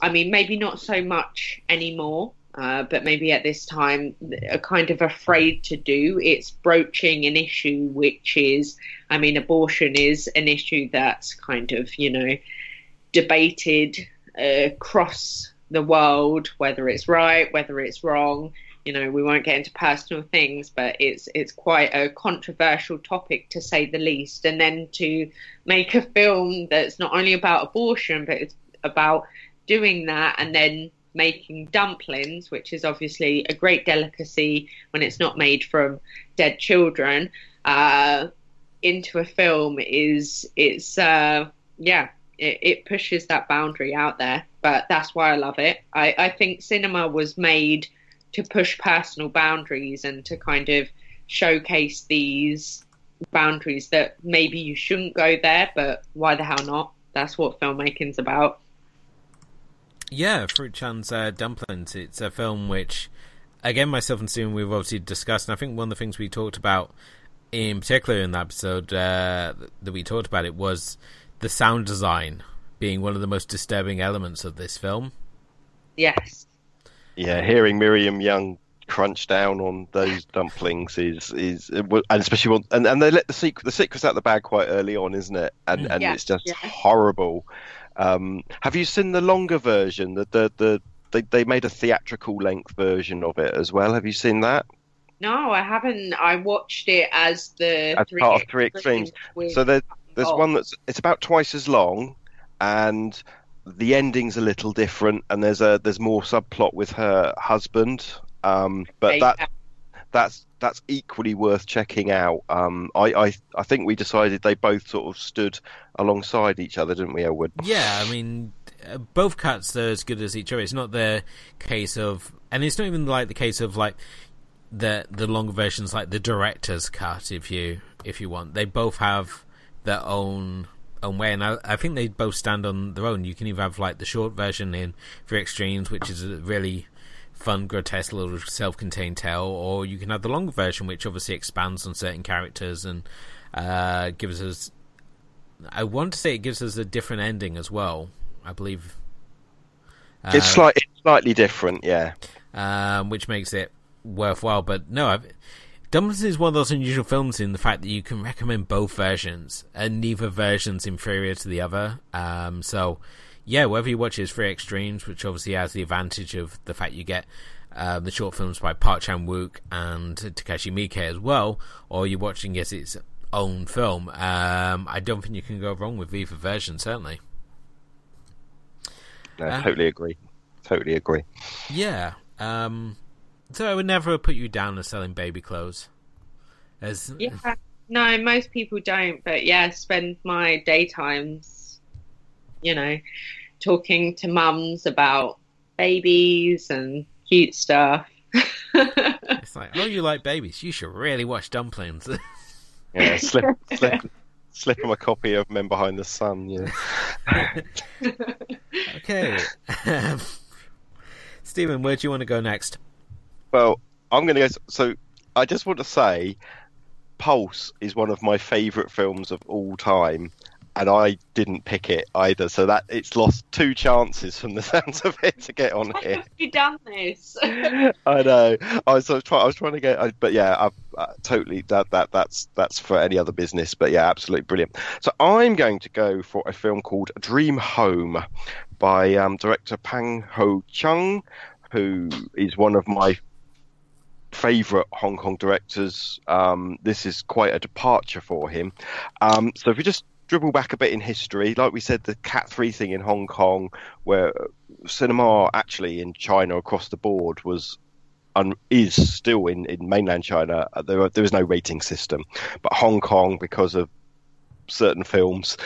I mean, maybe not so much anymore, uh, but maybe at this time are kind of afraid to do. It's broaching an issue which is, I mean, abortion is an issue that's kind of, you know, debated uh, across the world, whether it's right, whether it's wrong you know we won't get into personal things but it's it's quite a controversial topic to say the least and then to make a film that's not only about abortion but it's about doing that and then making dumplings which is obviously a great delicacy when it's not made from dead children uh, into a film is it's uh, yeah it, it pushes that boundary out there. But that's why I love it. I, I think cinema was made to push personal boundaries and to kind of showcase these boundaries that maybe you shouldn't go there, but why the hell not? That's what filmmaking's about. Yeah, Fruit Chan's uh, Dumplings. It's a film which, again, myself and Stephen, we've obviously discussed, and I think one of the things we talked about in particular in the episode uh, that we talked about it was the sound design being one of the most disturbing elements of this film. Yes. Yeah, hearing Miriam Yeung crunch down on those dumplings is is and especially when, and and they let the secret the secret's out the bag quite early on, isn't it? And and Yeah, it's just yeah. horrible. Um, have you seen the longer version? The the, the they, they made a theatrical length version of it as well. Have you seen that? No, I haven't. I watched it as the As part of Three Extremes. So there, there's Oh. one that's it's about twice as long, and the ending's a little different, and there's a there's more subplot with her husband. Um, but Okay, that that's that's equally worth checking out. Um, I, I I think we decided they both sort of stood alongside each other, didn't we, Elwood? Yeah, I mean, uh, both cuts are as good as each other. It's not the case of, and it's not even like the case of like the the longer versions, like the director's cut. If you if you want, they both have their own own way, and I, I think they both stand on their own. You can either have like the short version in Three Extremes, which is a really fun, grotesque little self-contained tale, or you can have the longer version, which obviously expands on certain characters and uh, gives us I want to say it gives us a different ending as well. I believe. Uh, it's slight, it's slightly different, yeah. um, which makes it worthwhile. But no, I've, Dumplings is one of those unusual films in the fact that you can recommend both versions, and neither version's inferior to the other. Um, so, yeah, whether you watch it as Three Extremes, which obviously has the advantage of the fact you get uh, the short films by Park Chan Wook and Takashi Miike as well, or you're watching as its own film, um, I don't think you can go wrong with either version, certainly. No, Uh, totally agree. Totally agree. Yeah. Um, so I would never put you down as selling baby clothes. As Yeah. No, most people don't. But yeah, spend my daytimes, you know, talking to mums about babies and cute stuff. it's like, oh, you like babies? You should really watch Dumplings. Yeah, slip, slip, slip them a copy of Men Behind the Sun. Yeah. okay. Um, Stephen, where do you want to go next? Well, I'm going to go. So, I just want to say, Pulse is one of my favourite films of all time, and I didn't pick it either. So that it's lost two chances from the sounds of it to get on Why here. have you done this? I know. I was, I was trying. I was trying to get, I, but yeah, I, uh, totally. That that that's that's for any other business. But yeah, absolutely brilliant. So I'm going to go for a film called Dream Home by um, director Pang Ho Cheung, who is one of my favorite Hong Kong directors. Um, this is quite a departure for him. Um, so if we just dribble back a bit in history, like we said, the Cat Three thing in Hong Kong, where cinema actually in China across the board was un- is still in, in mainland China. uh, There there is no rating system, but Hong Kong because of certain films,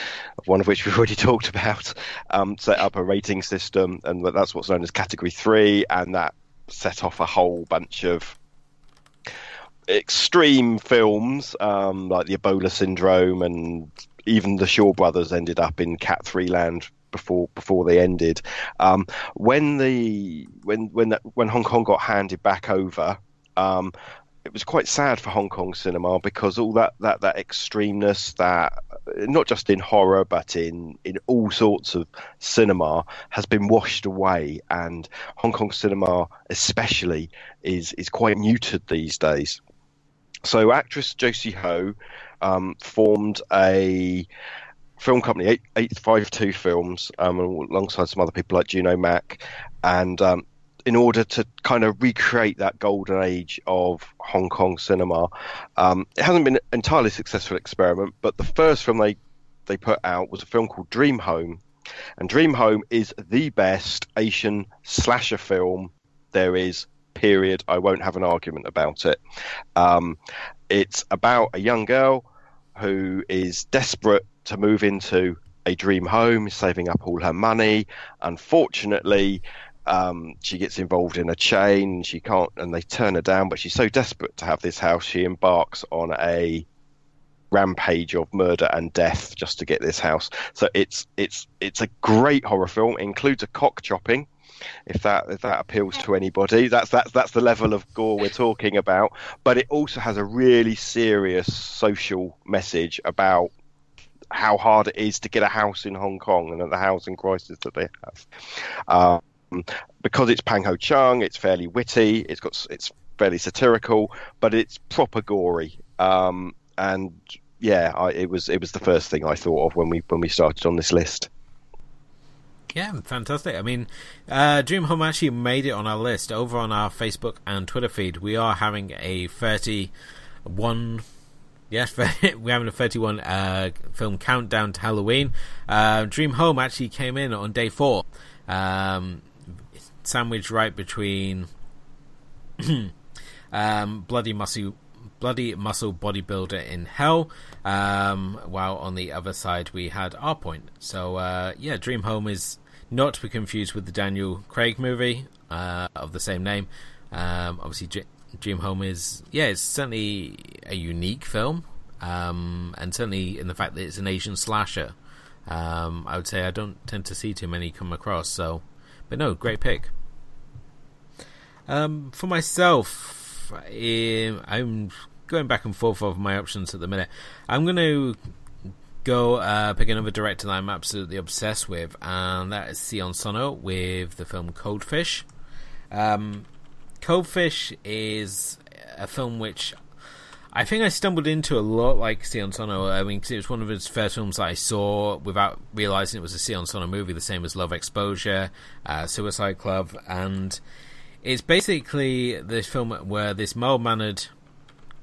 one of which we've already talked about, um, set up a rating system, and that's what's known as Category Three, and that set off a whole bunch of extreme films um, like the Ebola syndrome, and even the Shaw Brothers ended up in Cat Three land before before they ended. Um, when the when when when Hong Kong got handed back over. Um, it was quite sad for Hong Kong cinema because all that, that, that extremeness, that not just in horror but in, in all sorts of cinema, has been washed away, and Hong Kong cinema especially is is quite muted these days. So actress Josie Ho um, formed a film company, Eight Five Two Films, um, alongside some other people like Juno Mak, and um, in order to kind of recreate that golden age of Hong Kong cinema. Um, it hasn't been an entirely successful experiment, but the first film they they put out was a film called Dream Home, and Dream Home is the best Asian slasher film there is. Period. I won't have an argument about it. Um, it's about a young girl who is desperate to move into a dream home, saving up all her money. Unfortunately, um, she gets involved in a chain. She can't, and they turn her down. But she's so desperate to have this house, she embarks on a rampage of murder and death just to get this house. So it's it's it's a great horror film. It includes a cock chopping. If that if that appeals to anybody, that's that's that's the level of gore we're talking about. But it also has a really serious social message about how hard it is to get a house in Hong Kong and the housing crisis that they have. Um, because it's Pang Ho Cheung, it's fairly witty. It's got it's fairly satirical, but it's proper gory. Um, and yeah, I, it was it was the first thing I thought of when we when we started on this list. Yeah, fantastic. I mean, uh, Dream Home actually made it on our list over on our Facebook and Twitter feed. We are having a thirty-one. Yes, we're having a 31 uh, film countdown to Halloween. Uh, Dream Home actually came in on day four, um, sandwiched right between um, Bloody Muscle bloody muscle bodybuilder in hell. Um, while on the other side we had our point. So uh, yeah, Dream Home is not to be confused with the Daniel Craig movie uh, of the same name. Um, obviously, J- Dream Home is yeah, it's certainly a unique film, um, and certainly in the fact that it's an Asian slasher. Um, I would say I don't tend to see too many come across. So, but no, great pick. Um, for myself, I'm going back and forth of my options at the minute. I'm going to go uh, pick another director that I'm absolutely obsessed with, and that is Sion Sono with the film Coldfish. Um, Coldfish is a film which I think I stumbled into a lot like Sion Sono. I mean, it was one of his first films that I saw without realizing it was a Sion Sono movie, the same as Love Exposure, uh, Suicide Club, and it's basically this film where this mild mannered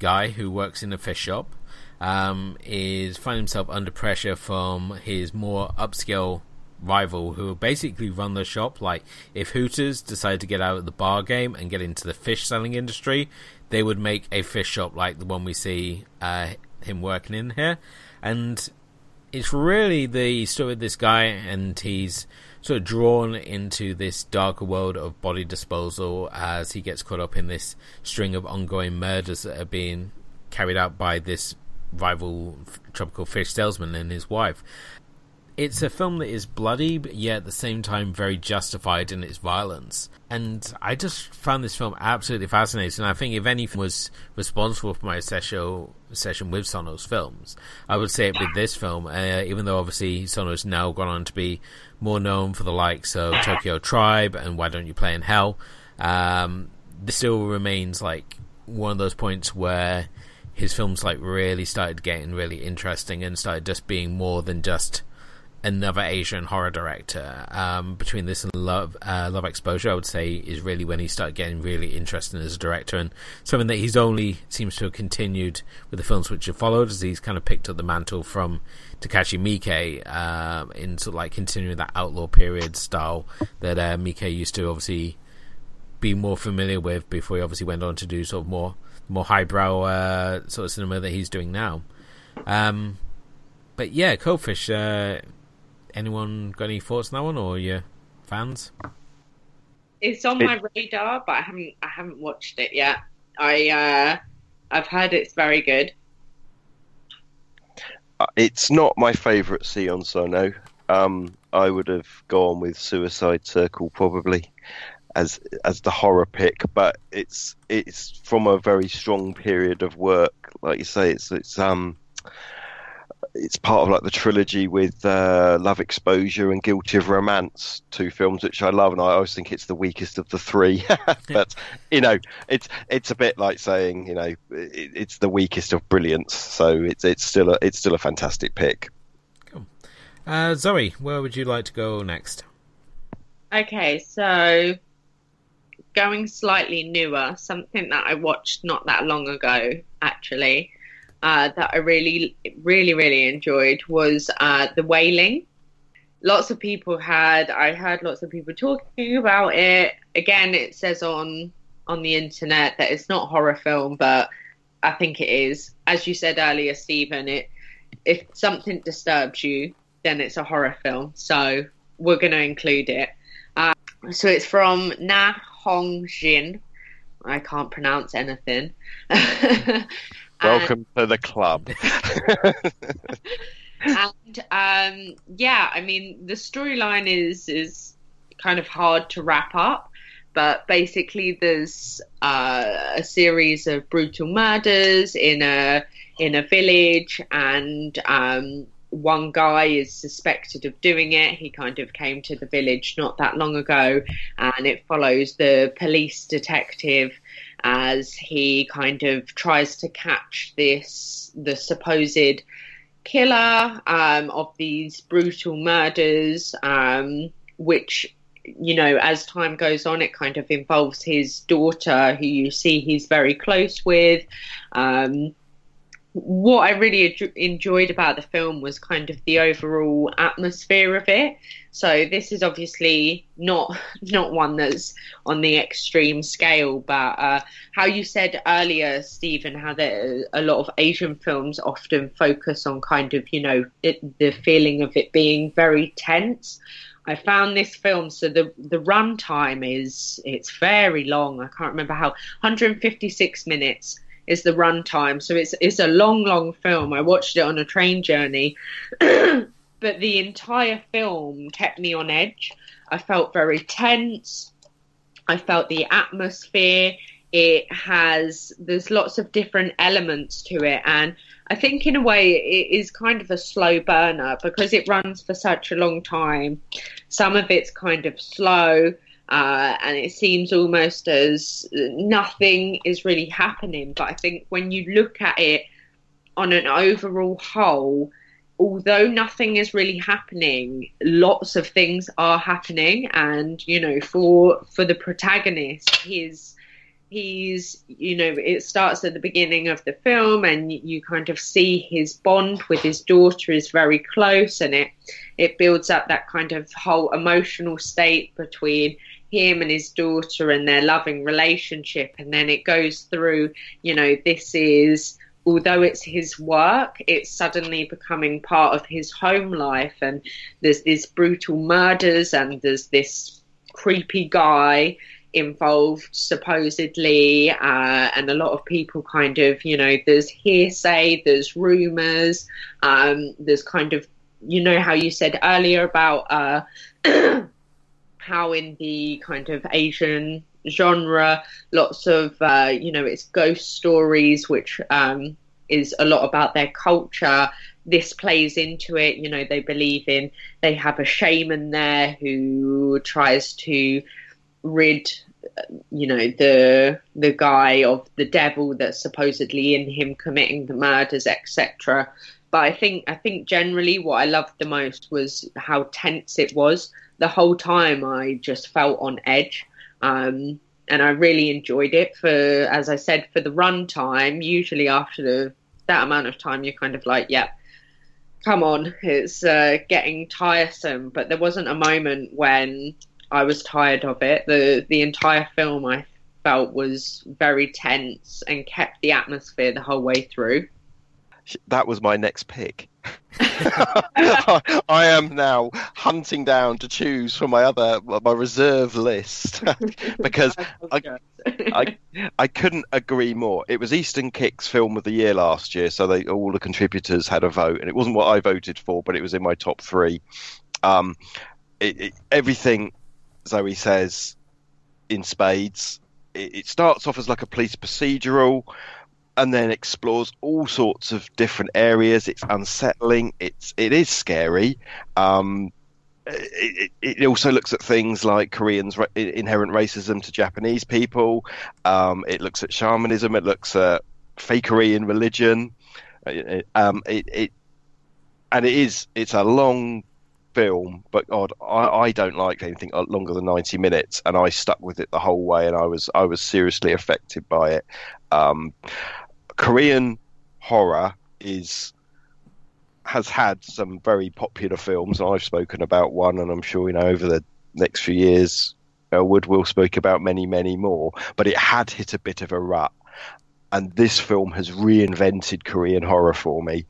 guy who works in a fish shop um, is finding himself under pressure from his more upscale rival who basically run the shop. Like if Hooters decided to get out of the bar game and get into the fish selling industry, they would make a fish shop like the one we see uh, him working in here. And it's really the story of this guy, and he's sort of drawn into this darker world of body disposal as he gets caught up in this string of ongoing murders that are being carried out by this rival tropical fish salesman and his wife. It's a film that is bloody, but yet at the same time very justified in its violence. And I just found this film absolutely fascinating. I think if anything was responsible for my session, session with Sono's films, I would say it with this film, uh, even though obviously Sono's now gone on to be more known for the likes of Tokyo Tribe and Why Don't You Play in Hell. Um, this still remains like one of those points where his films like really started getting really interesting and started just being more than just another Asian horror director. Um, between this and Love uh, Love Exposure, I would say is really when he started getting really interesting as a director, and something that he's only seems to have continued with the films which have followed, as he's kind of picked up the mantle from Takashi Miike uh, in sort of like continuing that outlaw period style that uh, Miike used to obviously be more familiar with before he obviously went on to do sort of more more highbrow uh, sort of cinema that he's doing now. Um, but yeah, Coldfish. Uh, anyone got any thoughts on that one, or your fans? It's on my radar, but I haven't. I haven't watched it yet. I uh, I've heard it's very good. Uh, it's not my favourite Sion Sono. Um, I would have gone with Suicide Circle probably as as the horror pick, but it's it's from a very strong period of work. Like you say, it's it's um it's part of like the trilogy with uh, Love Exposure and Guilty of Romance, two films which I love, and I always think it's the weakest of the three. but you know, it's it's a bit like saying you know it, it's the weakest of brilliance. So it's it's still a it's still a fantastic pick. Cool. Uh, Zoe, where would you like to go next? Okay, so going slightly newer, something that I watched not that long ago, actually, uh, that I really, really, really enjoyed was uh, The Wailing. Lots of people had, I heard lots of people talking about it. Again, it says on on the internet that it's not horror film, but I think it is. As you said earlier, Stephen, it if something disturbs you, then it's a horror film. So we're going to include it. Uh, so it's from Na Hong Jin. I can't pronounce anything. Welcome to the club. and um, yeah, I mean the storyline is is kind of hard to wrap up, but basically there's uh, a series of brutal murders in a in a village, and um, one guy is suspected of doing it. He kind of came to the village not that long ago, and it follows the police detective as he kind of tries to catch this the supposed killer um, of these brutal murders, um, which you know as time goes on it kind of involves his daughter who you see he's very close with um, what I really enjoyed about the film was kind of the overall atmosphere of it. So this is obviously not not one that's on the extreme scale, but uh, how you said earlier, Stephen, how there a lot of Asian films often focus on kind of you know it, the feeling of it being very tense. I found this film so the the runtime is it's very long. I can't remember how 156 minutes is the runtime. So it's it's a long, long film. I watched it on a train journey, but the entire film kept me on edge. I felt very tense. I felt the atmosphere. It has there's lots of different elements to it, and I think in a way it is kind of a slow burner because it runs for such a long time. Some of it's kind of slow uh, and it seems almost as nothing is really happening. But I think when you look at it on an overall whole, although nothing is really happening, lots of things are happening, and you know, for for the protagonist, his he's you know it starts at the beginning of the film and you kind of see his bond with his daughter is very close and it it builds up that kind of whole emotional state between him and his daughter and their loving relationship and then it goes through you know this is although it's his work it's suddenly becoming part of his home life and there's these brutal murders and there's this creepy guy involved supposedly uh, and a lot of people kind of you know there's hearsay there's rumors um, there's kind of you know how you said earlier about uh, how in the kind of Asian genre, lots of uh, you know, it's ghost stories, which um, is a lot about their culture. This plays into it. You know, they believe in they have a shaman there who tries to rid you know the the guy of the devil that's supposedly in him committing the murders etc but i think i think generally what i loved the most was how tense it was the whole time I just felt on edge. Um, and I really enjoyed it for, as I said, for the run time. Usually after the, that amount of time, you're kind of like, yeah, come on, it's uh, getting tiresome. But there wasn't a moment when I was tired of it. The the entire film I felt was very tense and kept the atmosphere the whole way through. That was my next pick. I am now hunting down to choose from my other my reserve list because I, I, I couldn't agree more. It was Eastern Kicks Film of the Year last year, so they all the contributors had a vote, and it wasn't what I voted for, but it was in my top three. Um, it, it, everything Zoe says in spades. It, it starts off as like a police procedural and then explores all sorts of different areas. It's unsettling. It's it is scary. Um, it, it, also looks at things like Koreans' inherent racism to Japanese people. Um, it looks at shamanism. It looks at fakery in religion. Um, it, it, and it is it's a long film, but God, I, I don't like anything longer than ninety minutes, and I stuck with it the whole way, and I was I was seriously affected by it. Um, Korean horror is has had some very popular films. I've spoken about one, and I'm sure you know over the next few years, uh, Elwood will speak about many, many more. But it had hit a bit of a rut, and this film has reinvented Korean horror for me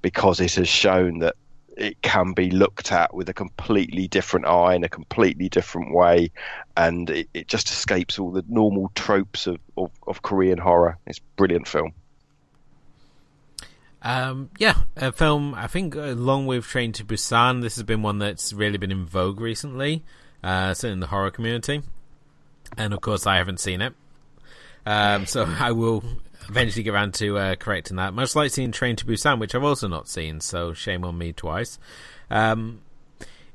because it has shown that it can be looked at with a completely different eye in a completely different way, and it, it just escapes all the normal tropes of, of, of Korean horror. It's a brilliant film. Um, yeah, a film. I think along with Train to Busan, this has been one that's really been in vogue recently, uh, certainly in the horror community. And of course, I haven't seen it, um, so I will eventually get around to uh, correcting that. Much like seeing Train to Busan, which I've also not seen, so shame on me twice. Um,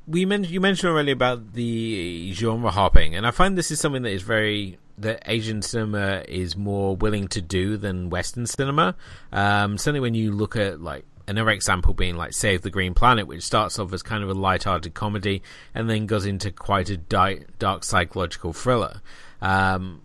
we mentioned you mentioned already about the genre hopping, and I find this is something that is very that Asian cinema is more willing to do than Western cinema. Um, certainly, when you look at like another example being like Save the Green Planet, which starts off as kind of a light-hearted comedy and then goes into quite a dark, dark psychological thriller. Um,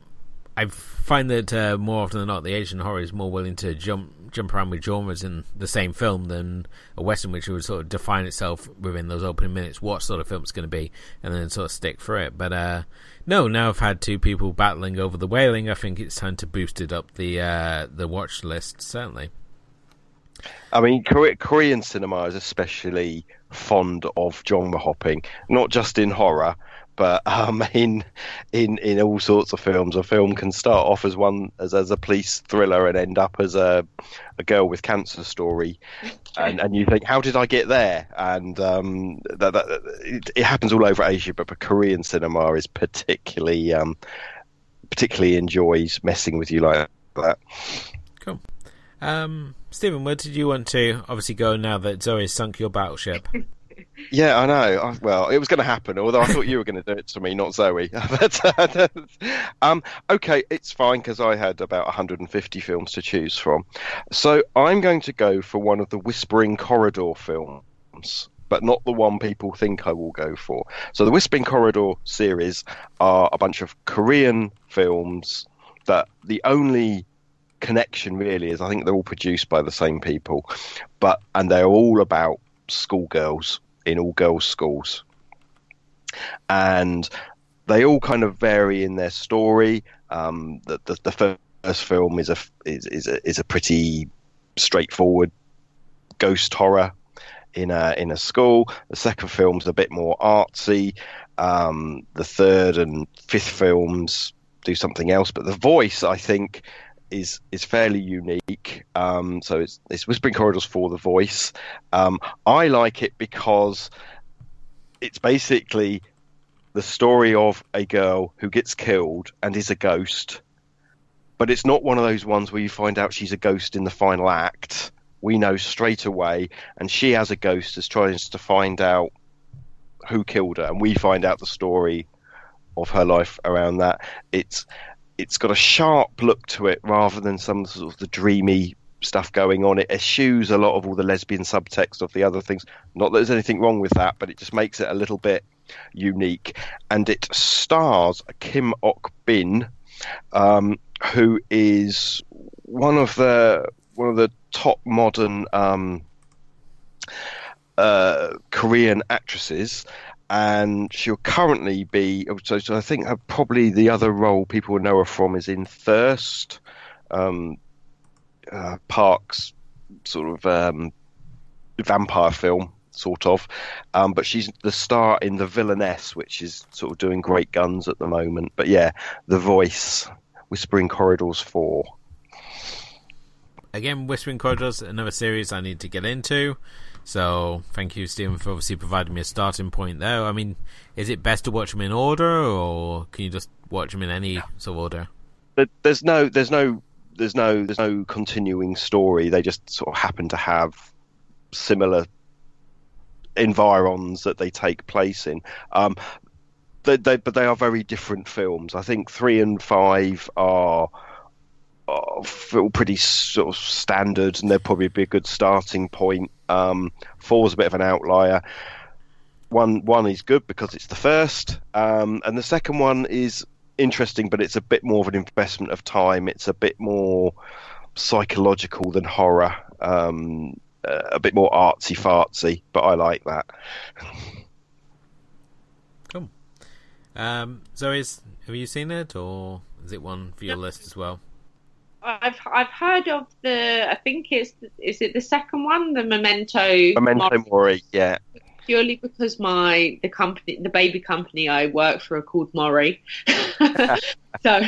I find that uh, more often than not, the Asian horror is more willing to jump jump around with genres in the same film than a Western, which would sort of define itself within those opening minutes, what sort of film it's going to be, and then sort of stick for it. But uh, no, now I've had two people battling over the wailing. I think it's time to boost it up the uh, the watch list. Certainly. I mean, Korean cinema is especially fond of genre hopping, not just in horror, but um, in in in all sorts of films, a film can start off as one as as a police thriller and end up as a a girl with cancer story, and and you think, how did I get there? And um, that, that it, it, happens all over Asia, but, but Korean cinema is particularly um, particularly enjoys messing with you like that. Cool. Um, Stephen, where did you want to obviously go now that Zoe sunk your battleship? Yeah, I know. I, well, it was going to happen, although I thought you were going to do it to me, not Zoe. but, uh, um, okay, it's fine because I had about 150 films to choose from. So I'm going to go for one of the Whispering Corridor films. But not the one people think I will go for. So the Whispering Corridor series are a bunch of Korean films that the only connection really is I think they're all produced by the same people, but and they're all about schoolgirls in all girls' schools. And they all kind of vary in their story. Um, the, the, the, first film is a is, is a, is a pretty straightforward ghost horror in a in a school. The second film's a bit more artsy. Um, the third and fifth films do something else, but the voice, I think, is is fairly unique. Um, so it's it's Whispering Corridors for the voice. Um, I like it because it's basically the story of a girl who gets killed and is a ghost. But it's not one of those ones where you find out she's a ghost in the final act. We know straight away, and she as a ghost is trying to find out who killed her, and we find out the story of her life around that. It's it's got a sharp look to it rather than some sort of the dreamy stuff going on. It eschews a lot of all the lesbian subtext of the other things. Not that there's anything wrong with that, but it just makes it a little bit unique. And it stars Kim Ok Bin, um, who is one of the one of the top modern um, uh, Korean actresses and she'll currently be. So, so I think her, probably the other role people know her from is in Thirst, um, uh, Park's sort of um, vampire film, sort of. Um, but she's the star in The Villainess, which is sort of doing great guns at the moment. But yeah, The Voice, Whispering Corridors 4. Again, Whispering Corridors, another series I need to get into. So thank you, Stephen, for obviously providing me a starting point there. I mean, is it best to watch them in order, or can you just watch them in any sort of order? There's no, there's no, there's no, there's no continuing story. They just sort of happen to have similar environs that they take place in. Um, they, they, but they are very different films. I think three and five are feel pretty sort of standard, and they'd probably be a good starting point. Um, was a bit of an outlier. One one is good because it's the first, um, and the second one is interesting, but it's a bit more of an investment of time. It's a bit more psychological than horror, um, a bit more artsy fartsy, but I like that. Cool. Um, so, is have you seen it, or is it one for your list as well? I've I've heard of the. I think it's is it the second one, the Memento. Memento Mori, Mori, yeah. Purely because my the company, the baby company I work for, are called Mori. so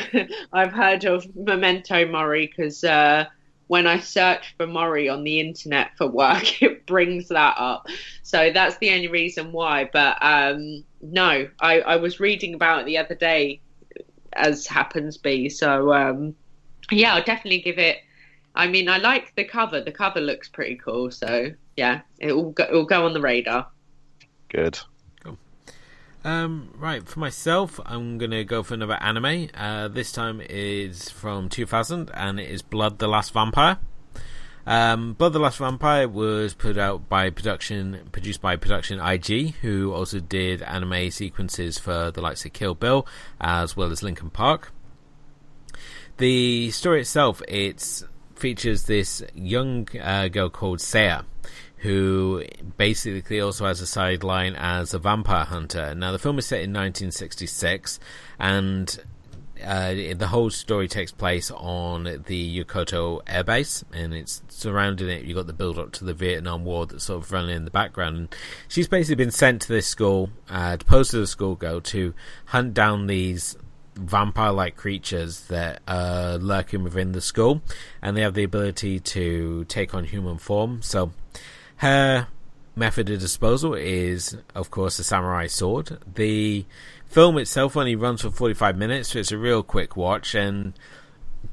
I've heard of Memento Mori because uh, when I search for Mori on the internet for work, it brings that up. So that's the only reason why. But um, no, I, I was reading about it the other day, as happens be. So um, yeah, I'll definitely give it. I mean, I like the cover. The cover looks pretty cool. So yeah, it will go, it will go on the radar. Good. Um, right, for myself, I'm gonna go for another anime. Uh, this time is from 2000, and it is Blood: The Last Vampire. Um, Blood: The Last Vampire was put out by production, produced by Production IG, who also did anime sequences for the likes of Kill Bill, as well as Linkin Park. The story itself, it features this young uh, girl called Saya who basically also has a sideline as a vampire hunter. Now, the film is set in 1966, and uh, the whole story takes place on the Yokota Air Base, and it's surrounding it. You've got the build up to the Vietnam War that's sort of running in the background. And she's basically been sent to this school, uh, deposed to the schoolgirl, to hunt down these vampire like creatures that are lurking within the school, and they have the ability to take on human form. So her method of disposal is, of course, a samurai sword. The film itself only runs for 45 minutes, so it's a real quick watch, and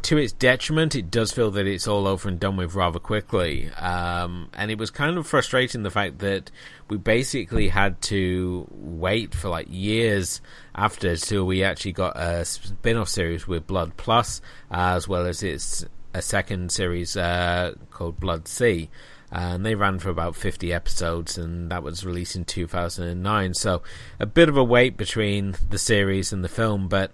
to its detriment, it does feel that it's all over and done with rather quickly. Um, and it was kind of frustrating the fact that we basically had to wait for like years after till we actually got a spin off series with Blood Plus, as well as its a second series uh, called Blood-C and they ran for about 50 episodes, and that was released in 2009. So a bit of a wait between the series and the film, but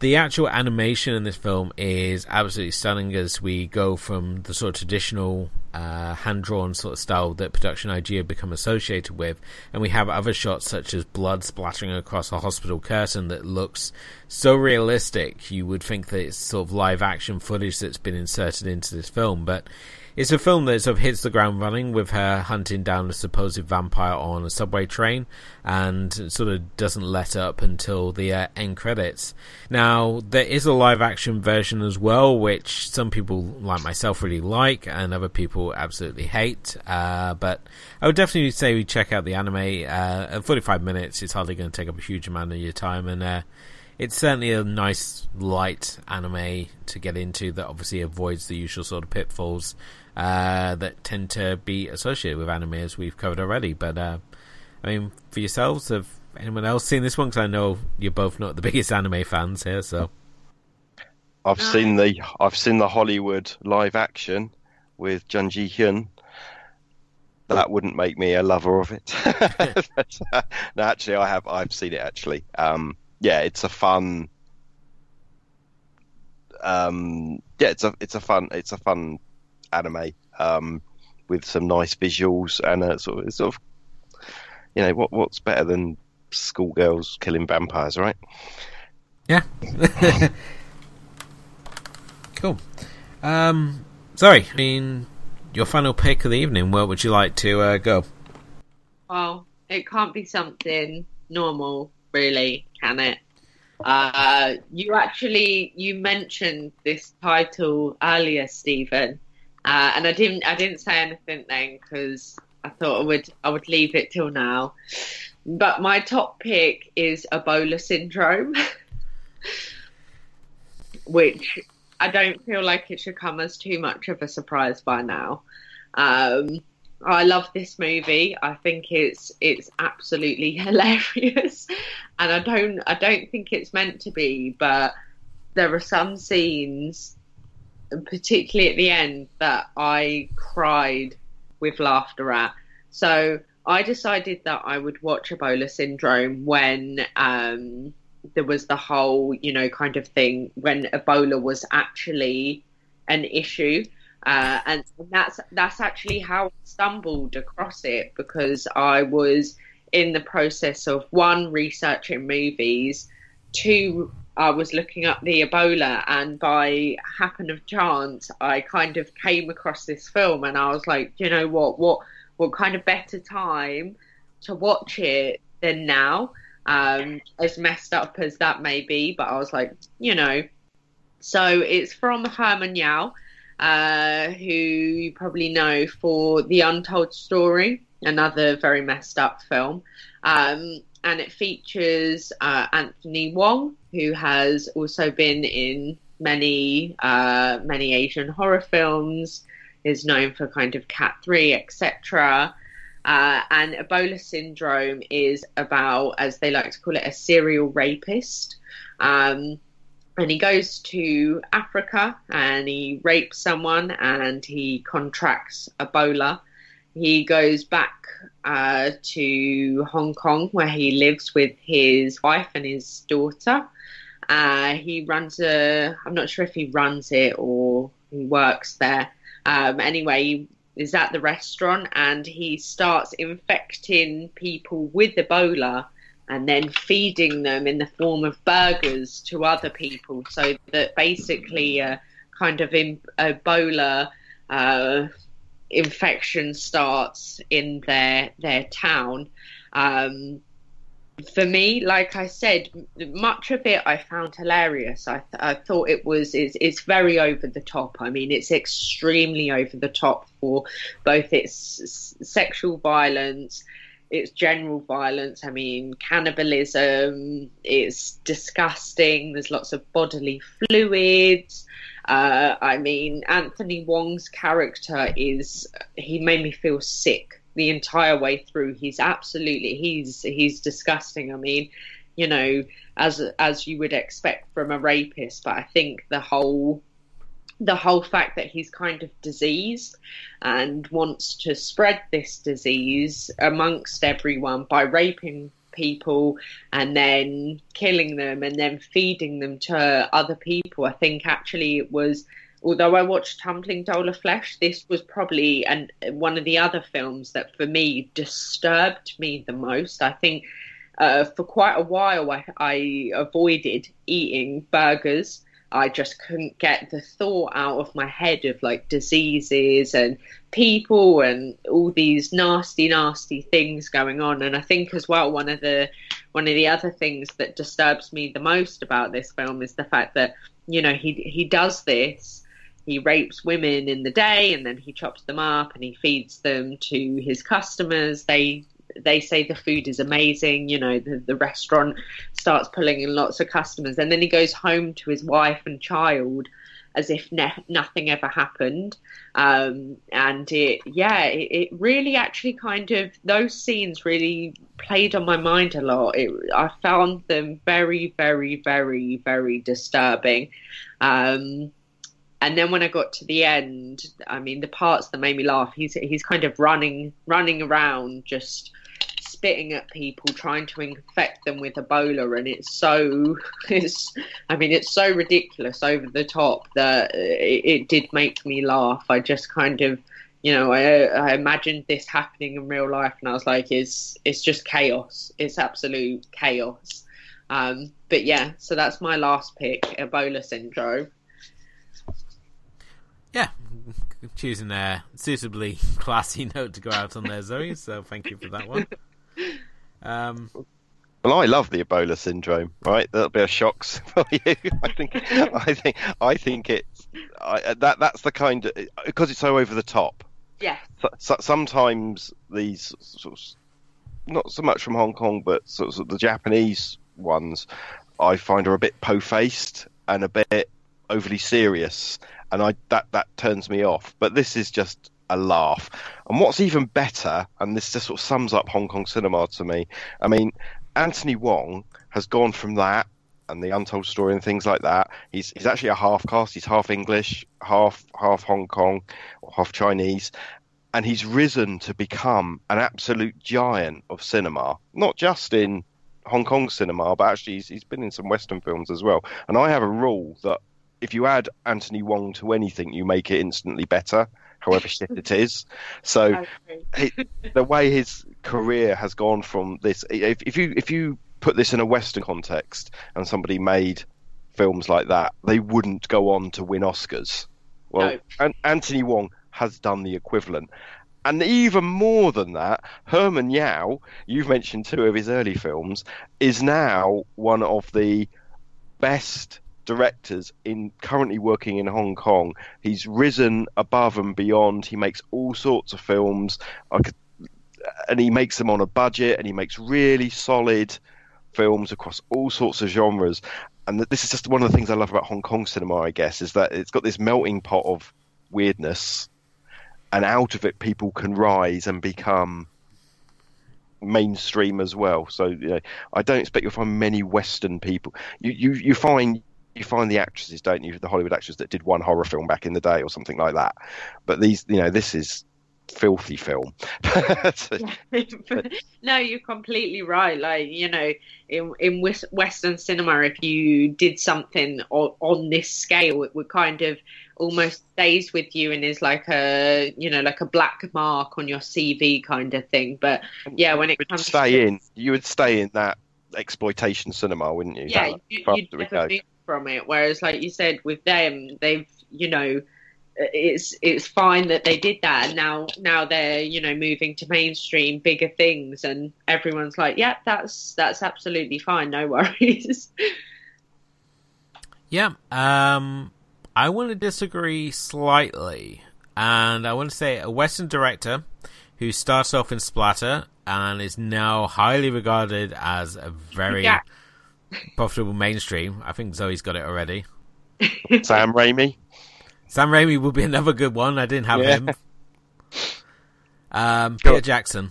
the actual animation in this film is absolutely stunning as we go from the sort of traditional uh, hand drawn sort of style that production IG have become associated with, and we have other shots such as blood splattering across a hospital curtain that looks so realistic. You would think that it's sort of live action footage that's been inserted into this film, but it's a film that sort of hits the ground running with her hunting down a supposed vampire on a subway train and sort of doesn't let up until the uh, end credits. Now, there is a live action version as well, which some people like myself really like and other people absolutely hate. Uh, but I would definitely say we check out the anime. Uh, at 45 minutes, it's hardly going to take up a huge amount of your time and uh, it's certainly a nice light anime to get into that obviously avoids the usual sort of pitfalls uh, that tend to be associated with anime, as we've covered already. But uh, I mean, for yourselves, have anyone else seen this one? Because I know you're both not the biggest anime fans here, so. I've seen the I've seen the Hollywood live action with Jun Ji Hyun. That wouldn't make me a lover of it. but, uh, no, actually, I have. I've seen it. Actually, um, yeah, it's a fun. Um, yeah, it's a it's a fun it's a fun anime um, with some nice visuals and a sort of sort of you know what what's better than schoolgirls killing vampires, right? Yeah. cool. Um, sorry, I mean your final pick of the evening. Where would you like to uh, go? Well, it can't be something normal, really, can it? Uh, you actually you mentioned this title earlier, Stephen, uh, and I didn't I didn't say anything then because I thought I would I would leave it till now. But my top pick is Ebola syndrome, which I don't feel like it should come as too much of a surprise by now. Um, I love this movie. I think it's it's absolutely hilarious, and I don't I don't think it's meant to be, but there are some scenes particularly at the end, that I cried with laughter at. So I decided that I would watch Ebola Syndrome when um, there was the whole, you know, kind of thing when Ebola was actually an issue. Uh, and that's that's actually how I stumbled across it because I was in the process of one researching movies, two I was looking up the Ebola, and by happen of chance, I kind of came across this film, and I was like, you know what, what, what kind of better time to watch it than now? Um, as messed up as that may be, but I was like, you know. So it's from Herman Yau, uh, who you probably know for The Untold Story, another very messed up film. Um, and it features uh, Anthony Wong, who has also been in many uh, many Asian horror films, is known for kind of Cat Three, etc. Uh, and Ebola syndrome is about, as they like to call it, a serial rapist. Um, and he goes to Africa and he rapes someone and he contracts Ebola. He goes back uh, to Hong Kong where he lives with his wife and his daughter. Uh, he runs a, I'm not sure if he runs it or he works there. Um, anyway, he is at the restaurant and he starts infecting people with Ebola and then feeding them in the form of burgers to other people so that basically a kind of Ebola uh, infection starts in their their town. Um, for me, like I said, much of it I found hilarious. I, th- I thought it was it's, it's very over the top. I mean, it's extremely over the top for both its s- sexual violence, its general violence. I mean, cannibalism. It's disgusting. There's lots of bodily fluids. Uh, I mean, Anthony Wong's character is, he made me feel sick the entire way through. He's absolutely, he's, he's disgusting. I mean, you know, as, as you would expect from a rapist, but I think the whole, the whole fact that he's kind of diseased and wants to spread this disease amongst everyone by raping people and then killing them and then feeding them to other people. I think actually it was, although I watched Tumbling Doll of Flesh, this was probably an, one of the other films that for me disturbed me the most. I think uh, for quite a while I, I avoided eating burgers. I just couldn't get the thought out of my head of like diseases and people and all these nasty, nasty things going on. And I think as well one of the one of the other things that disturbs me the most about this film is the fact that you know he he does this. He rapes women in the day and then he chops them up and he feeds them to his customers. They they say the food is amazing. You know, the, the restaurant starts pulling in lots of customers, and then he goes home to his wife and child as if ne- nothing ever happened. Um, and it, yeah, it, it, really actually kind of those scenes really played on my mind a lot. It, I found them very, very, very, very disturbing. Um, and then when I got to the end, I mean, the parts that made me laugh, he's he's kind of running running around just spitting at people, trying to infect them with Ebola, and it's so it's I mean it's so ridiculous over the top that it, it did make me laugh. I just kind of you know I I imagined this happening in real life, and I was like, it's it's just chaos. It's absolute chaos. Um, but yeah, so that's my last pick, Ebola syndrome. Yeah, choosing a suitably classy note to go out on there, Zoe. So thank you for that one. Um, well, I love the Ebola syndrome. Right, that'll be a shock for you. I think, I think, I think it's I, that. That's the kind of because it's so over the top. Yeah. So, so, sometimes these sort of, not so much from Hong Kong, but sort of the Japanese ones, I find are a bit po-faced and a bit overly serious, and I that that turns me off. But this is just a laugh. And what's even better, and this just sort of sums up Hong Kong cinema to me. I mean, Anthony Wong has gone from that and the Untold Story and things like that. He's he's actually a half caste. He's half English, half half Hong Kong, or half Chinese, and he's risen to become an absolute giant of cinema. Not just in Hong Kong cinema, but actually he's, he's been in some Western films as well. And I have a rule that if you add Anthony Wong to anything, you make it instantly better however shit it is. So he, the way his career has gone from this, if, if you if you put this in a Western context and somebody made films like that, they wouldn't go on to win Oscars. Well, No. An- Anthony Wong has done the equivalent. And even more than that, Herman Yau, you've mentioned two of his early films, is now one of the best directors in currently working in Hong Kong. He's risen above and beyond. He makes all sorts of films. And he makes them on a budget and he makes really solid films across all sorts of genres. And this is just one of the things I love about Hong Kong cinema, I guess, is that it's got this melting pot of weirdness, and out of it, people can rise and become mainstream as well. So you know, I don't expect you'll find many Western people. You you you find you find the actresses, don't you? The Hollywood actresses that did one horror film back in the day or something like that. But these, you know, this is filthy film. no, you're completely right. Like you know, in in Western cinema, if you did something on, on this scale, it would kind of almost stays with you and is like a you know like a black mark on your CV kind of thing. But yeah, when it would comes stay to in, you would stay in that exploitation cinema, wouldn't you? yeah, That- you, you'd we never move from it. Whereas, like you said, with them, they've you know, it's it's fine that they did that, and now now they're you know moving to mainstream, bigger things, and everyone's like, yeah, that's that's absolutely fine, no worries. Yeah. Um, I want to disagree slightly, and I want to say a Western director who starts off in splatter and is now highly regarded as a very. Profitable mainstream. I think Zoe's got it already. Sam Raimi. Sam Raimi would be another good one. I didn't have Yeah. him. Um. Peter Jackson.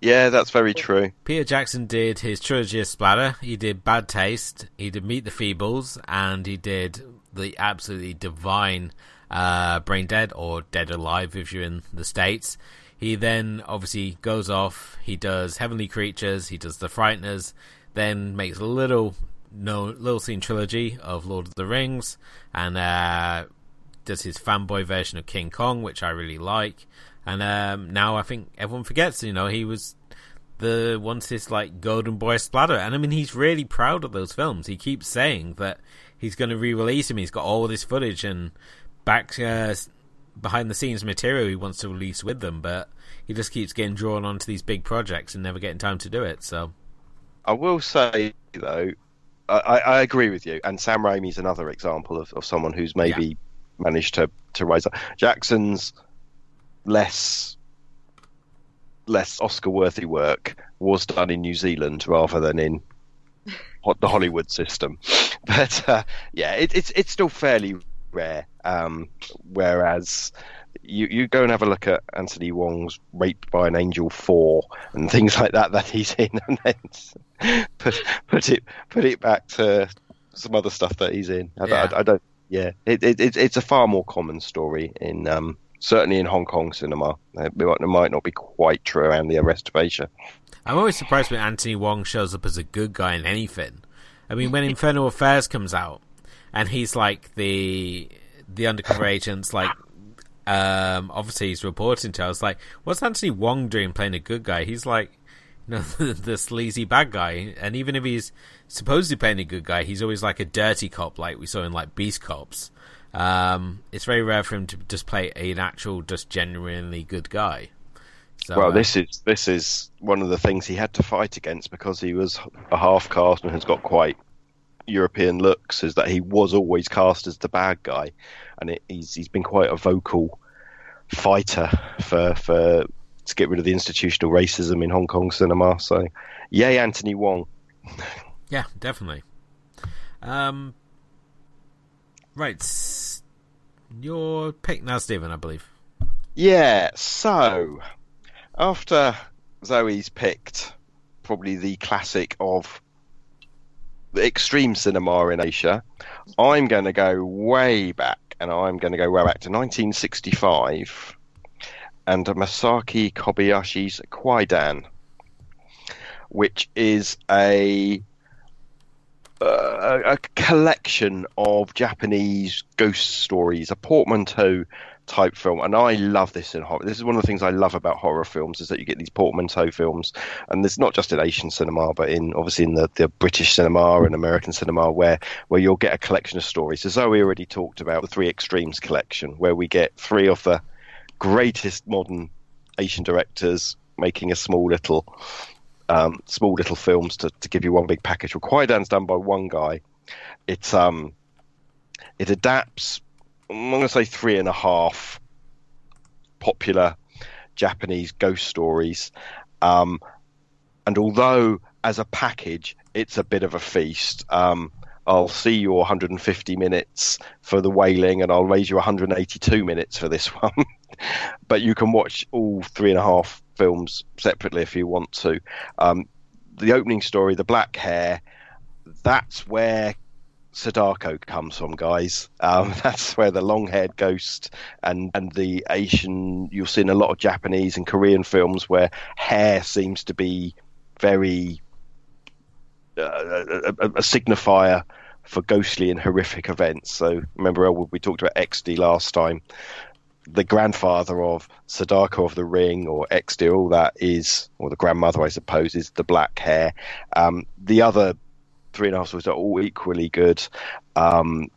Yeah, that's very true. Peter Jackson did his trilogy of splatter. He did Bad Taste. He did Meet the Feebles, and he did the absolutely divine uh, Brain Dead or Dead Alive if you're in the states. He then obviously goes off. He does Heavenly Creatures. He does The Frighteners. Then makes a little no little scene trilogy of Lord of the Rings, and uh, does his fanboy version of King Kong, which I really like. And um, now I think everyone forgets, you know, he was the once this like golden boy splatter, and I mean he's really proud of those films. He keeps saying that he's going to re-release him. He's got all this footage and back uh, behind the scenes material he wants to release with them, but he just keeps getting drawn onto these big projects and never getting time to do it. So I will say though, I, I agree with you, and Sam Raimi's another example of, of someone who's maybe managed to to rise up. Jackson's less less Oscar worthy work was done in New Zealand rather than in the Hollywood system, but uh, yeah, it, it's it's still fairly rare. Um, whereas you you go and have a look at Anthony Wong's Raped by an Angel four and things like that that he's in, and then put put it put it back to some other stuff that he's in. I, Yeah. I, I don't. Yeah, it, it, it, it's a far more common story in um, certainly in Hong Kong cinema. It might, not be quite true around the arrest of Asia. I'm always surprised when Anthony Wong shows up as a good guy in anything. I mean, when Infernal Affairs comes out, and he's like the the undercover agent's like, um, obviously he's reporting to. I was like, what's Anthony Wong doing playing a good guy? He's like, you know, the, the sleazy bad guy, and even if he's supposedly playing a good guy, he's always like a dirty cop, like we saw in like Beast Cops. Um, it's very rare for him to just play an actual, just genuinely good guy. So, well, uh, this is this is one of the things he had to fight against because he was a half caste and has got quite European looks. Is that he was always cast as the bad guy, and it, he's he's been quite a vocal fighter for for to get rid of the institutional racism in Hong Kong cinema. So, yay, Anthony Wong. Yeah, definitely. Um, right, your pick now, Stephen, I believe. Yeah, so after Zoe's picked probably the classic of the extreme cinema in Asia, I'm going to go way back and I'm going to go way back to 1965 and Masaki Kobayashi's Kwaidan, which is a uh, a collection of Japanese ghost stories, a portmanteau type film, and I love this in horror. This is one of the things I love about horror films is that you get these portmanteau films, and there's not just in Asian cinema, but in obviously in the, the British cinema and American cinema, where where you'll get a collection of stories. So Zoe already talked about the Three Extremes collection, where we get three of the greatest modern Asian directors making a small little um, small little films to, to give you one big package. Well, Kwaidan's done by one guy. It's um, it adapts. I'm going to say three and a half popular Japanese ghost stories, um, and although as a package it's a bit of a feast. Um, I'll see you 150 minutes for the wailing, and I'll raise you 182 minutes for this one. but you can watch all three and a half films separately if you want to. Um, the opening story, the black hair, that's where Sadako comes from, guys. Um, that's where the long-haired ghost and and the Asian you'll see in a lot of Japanese and Korean films where hair seems to be very uh, a, a, signifier for ghostly and horrific events. So remember, we talked about XD last time. The grandfather of Sadako of the Ring or XD, all that is, or the grandmother, I suppose, is the black hair. Um, the other three and a half stories are all equally good. Um,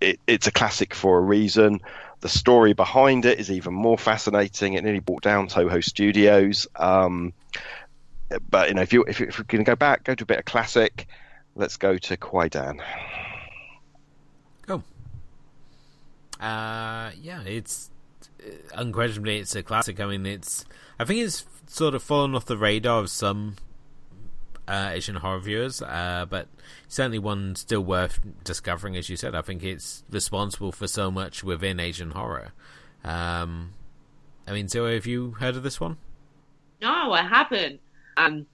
it, it's a classic for a reason. The story behind it is even more fascinating. It nearly brought down Toho Studios. Um, but you know, if you if, we're going to go back, go to a bit of classic. Let's go to Kwaidan. Go. Uh, yeah, it's uh, unquestionably it's a classic. I mean, it's I think it's sort of fallen off the radar of some uh, Asian horror viewers, uh, but certainly one still worth discovering. As you said, I think it's responsible for so much within Asian horror. Um, I mean, Zoe, have you heard of this one? No, I haven't. Um,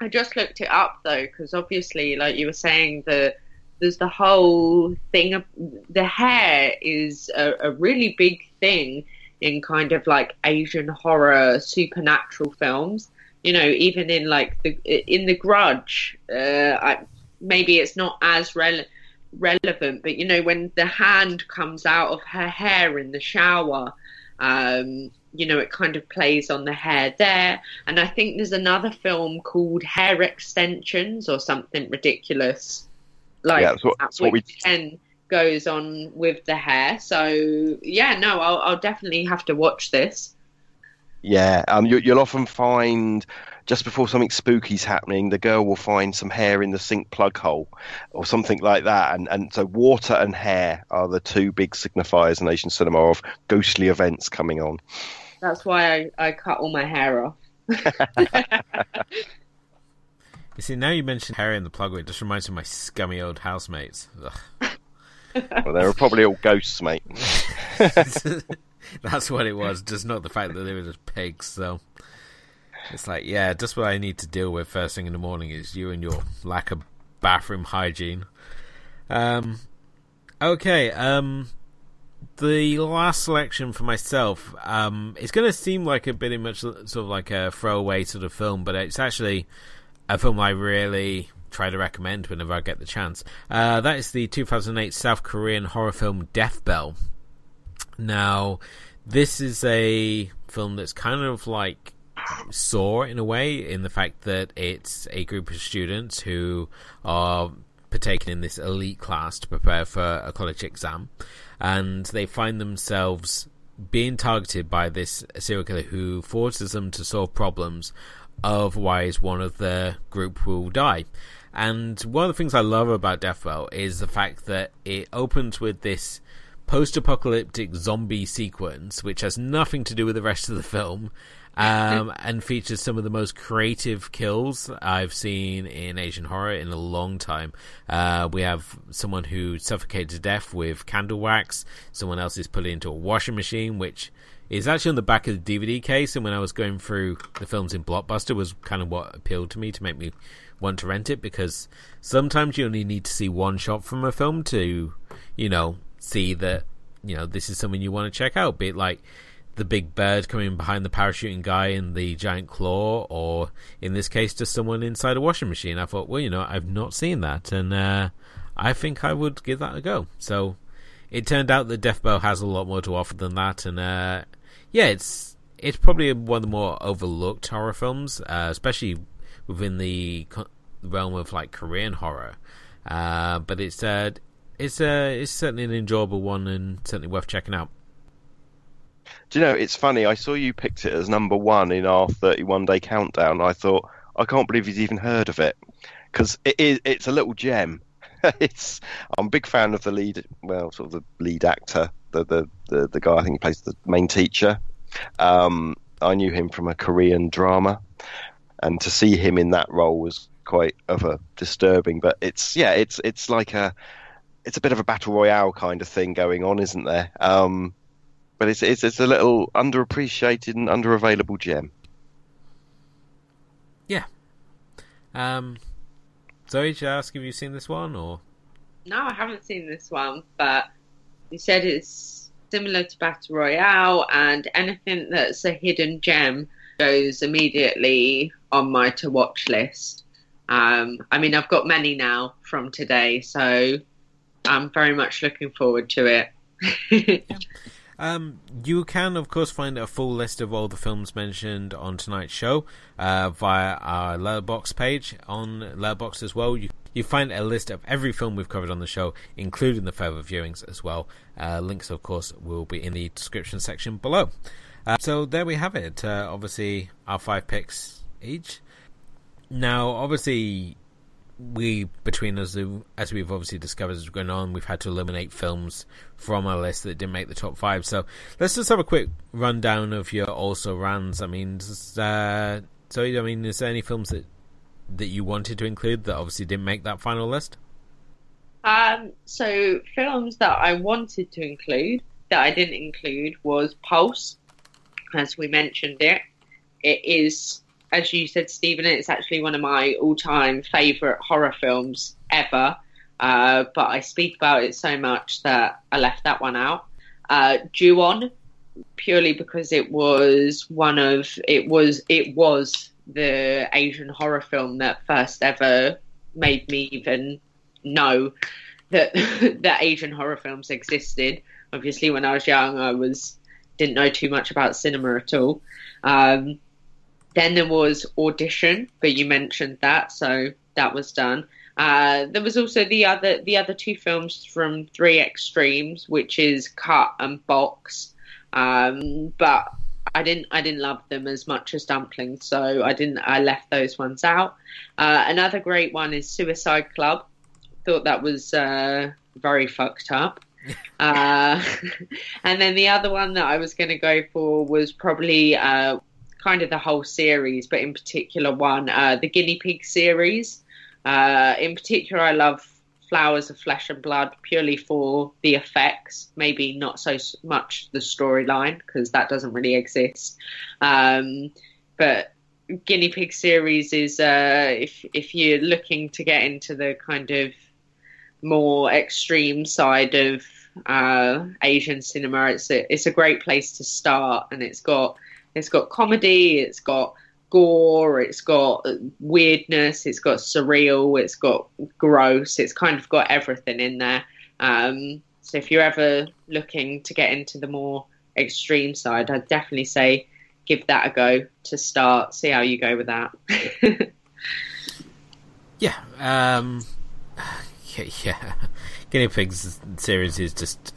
I just looked it up though, because obviously, like you were saying, the there's the whole thing of the hair is a, a really big thing in kind of like Asian horror supernatural films you know, even in like the in the Grudge, uh, I, maybe it's not as rele- relevant, but you know, when the hand comes out of her hair in the shower, um, you know, it kind of plays on the hair there. And I think there's another film called Hair Extensions or something ridiculous, like yeah, that's what, that's what we. Ken goes on with the hair. So yeah, no, I'll, I'll definitely have to watch this. Yeah, um, you, will often find just before something spooky's happening, the girl will find some hair in the sink plug hole or something like that. And, and so water and hair are the two big signifiers in Asian cinema of ghostly events coming on. That's why I, I cut all my hair off. you see, now you mentioned hair in the plug, it just reminds me of my scummy old housemates. well, they were probably all ghosts, mate. That's what it was, just not the fact that they were just pigs. So it's like, yeah, just what I need to deal with first thing in the morning is you and your lack of bathroom hygiene. Um, okay, um, the last selection for myself, um, it's going to seem like a bit much sort of like a throwaway sort of film, but it's actually a film I really try to recommend whenever I get the chance. Uh, that is the 2008 South Korean horror film Death Bell. Now, this is a film that's kind of like Saw in a way, in the fact that it's a group of students who are partaking in this elite class to prepare for a college exam, and they find themselves being targeted by this serial killer who forces them to solve problems. Otherwise, one of the group will die. And one of the things I love about Death Bell is the fact that it opens with this post-apocalyptic zombie sequence, which has nothing to do with the rest of the film, um, and features some of the most creative kills I've seen in Asian horror in a long time. Uh, we have someone who suffocated to death with candle wax. Someone else is put into a washing machine, which is actually on the back of the DVD case. And when I was going through the films in Blockbuster, was kind of what appealed to me to make me want to rent it because sometimes you only need to see one shot from a film to, you know, see that you know this is something you want to check out. Be it like the big bird coming behind the parachuting guy in the giant claw, or in this case, just someone inside a washing machine. I thought, well, you know, I've not seen that, and uh, I think I would give that a go. So it turned out that Death Bell has a lot more to offer than that, and uh, yeah, it's it's probably one of the more overlooked horror films, uh, especially within the realm of like Korean horror. Uh, but it's uh, it's uh, it's certainly an enjoyable one and certainly worth checking out. Do you know? It's funny. I saw you picked it as number one in our 31 day countdown. I thought I can't believe he's even heard of it because it is. It's a little gem. it's. I'm a big fan of the lead. Well, sort of the lead actor, the the the, the guy I think he plays the main teacher. Um, I knew him from a Korean drama, and to see him in that role was quite of a disturbing. But it's yeah, it's it's like a it's a bit of a battle royale kind of thing going on, isn't there? Um, but it's, it's it's a little underappreciated and underavailable gem. Yeah. Um, Zoe, should I ask if you've seen this one or? No, I haven't seen this one, but you said it's similar to Battle Royale, and anything that's a hidden gem goes immediately on my to watch list. Um, I mean, I've got many now from today, so I'm very much looking forward to it. Um, you can, of course, find a full list of all the films mentioned on tonight's show uh, via our Letterboxd page on Letterboxd as well. You you find a list of every film we've covered on the show, including the further viewings as well. Uh, links, of course, will be in the description section below. Uh, so there we have it. Uh, obviously, our five picks each. Now, obviously, we between us, as we've obviously discovered as we're going on, we've had to eliminate films from our list that didn't make the top five. So let's just have a quick rundown of your also runs. I mean, uh, so I mean, is there any films that that you wanted to include that obviously didn't make that final list? Um, so films that I wanted to include that I didn't include was Pulse, as we mentioned it. It is as you said, Stephen, it's actually one of my all-time favourite horror films ever. Uh, but I speak about it so much that I left that one out. Uh, Ju-on, purely because it was one of it was it was the Asian horror film that first ever made me even know that that Asian horror films existed. Obviously, when I was young, I was didn't know too much about cinema at all. Um, then there was audition, but you mentioned that, so that was done. Uh, there was also the other the other two films from Three Extremes, which is Cut and Box. Um, but I didn't I didn't love them as much as Dumplings, so I didn't I left those ones out. Uh, another great one is Suicide Club. Thought that was uh, very fucked up. uh, and then the other one that I was going to go for was probably uh, kind of the whole series, but in particular one, uh, the Guinea Pig series. Uh, in particular, I love Flowers of Flesh and Blood purely for the effects, maybe not so much the storyline because that doesn't really exist. Um, but Guinea Pig series is uh, if if you're looking to get into the kind of more extreme side of uh, Asian cinema, it's a it's a great place to start, and it's got it's got comedy, it's got gore, it's got weirdness, it's got surreal, it's got gross, it's kind of got everything in there. Um, so if you're ever looking to get into the more extreme side, I'd definitely say give that a go to start. See how you go with that. yeah, um, yeah, yeah. Guinea Pigs series is just.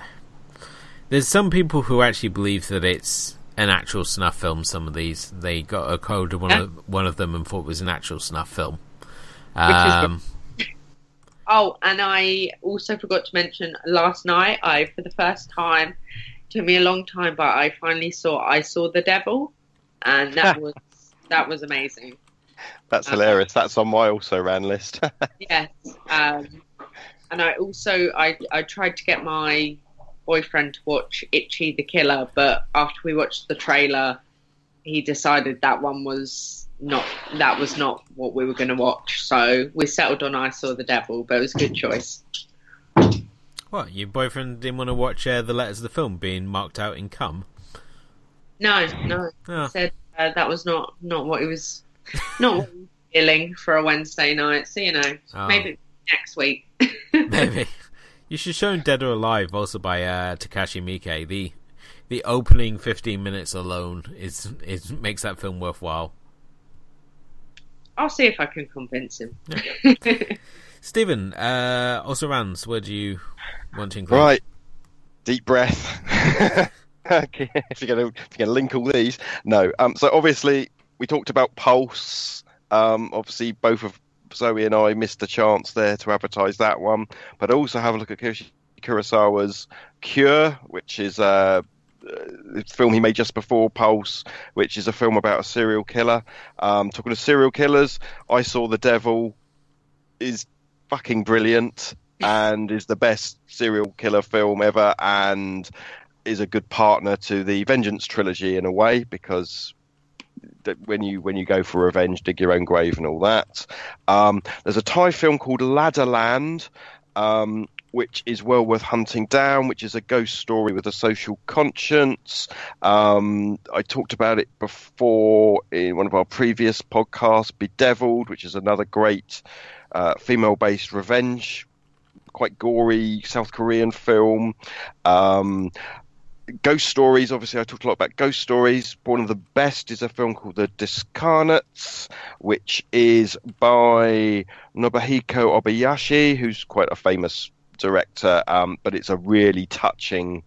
There's some people who actually believe that it's an actual snuff film. Some of these they got a code of one yeah. of one of them and thought it was an actual snuff film. Um, oh, and I also forgot to mention last night. I for the first time took me a long time, but I finally saw I saw the devil, and that was that was amazing. That's um, hilarious. That's on my also ran list. yes, um, and I also I I tried to get my boyfriend to watch Ichi the Killer, but after we watched the trailer, he decided that one was not that was not what we were going to watch. So we settled on I Saw the Devil, but it was a good choice. What your boyfriend didn't want to watch uh, the letters of the film being marked out in cum? No, no. Oh. Said uh, that was not not what he was not what he was feeling for a Wednesday night. So you know, oh. maybe next week. maybe You should show Dead or Alive, also by uh, Takashi Miike. The the opening fifteen minutes alone is is makes that film worthwhile. I'll see if I can convince him. Stephen, uh, also Rans, where do you want to include? Right, deep breath. if you're going to if you're going to link all these, no. Um, so obviously we talked about Pulse. Um, obviously both of Zoe and I missed the chance there to advertise that one, but also have a look at Kurosawa's Cure, which is a film he made just before Pulse, which is a film about a serial killer. Um, talking to serial killers, I saw The Devil is fucking brilliant and is the best serial killer film ever and is a good partner to the Vengeance trilogy in a way because when you when you go for revenge, dig your own grave and all that. Um, there's a Thai film called Laddaland, um, which is well worth hunting down, which is a ghost story with a social conscience. Um, I talked about it before in one of our previous podcasts, Bedeviled, which is another great uh, female based revenge. Quite gory South Korean film. Um, ghost stories. Obviously, I talked a lot about ghost stories. One of the best is a film called The Discarnates, which is by Nobuhiko Obayashi, who's quite a famous director. Um, but it's a really touching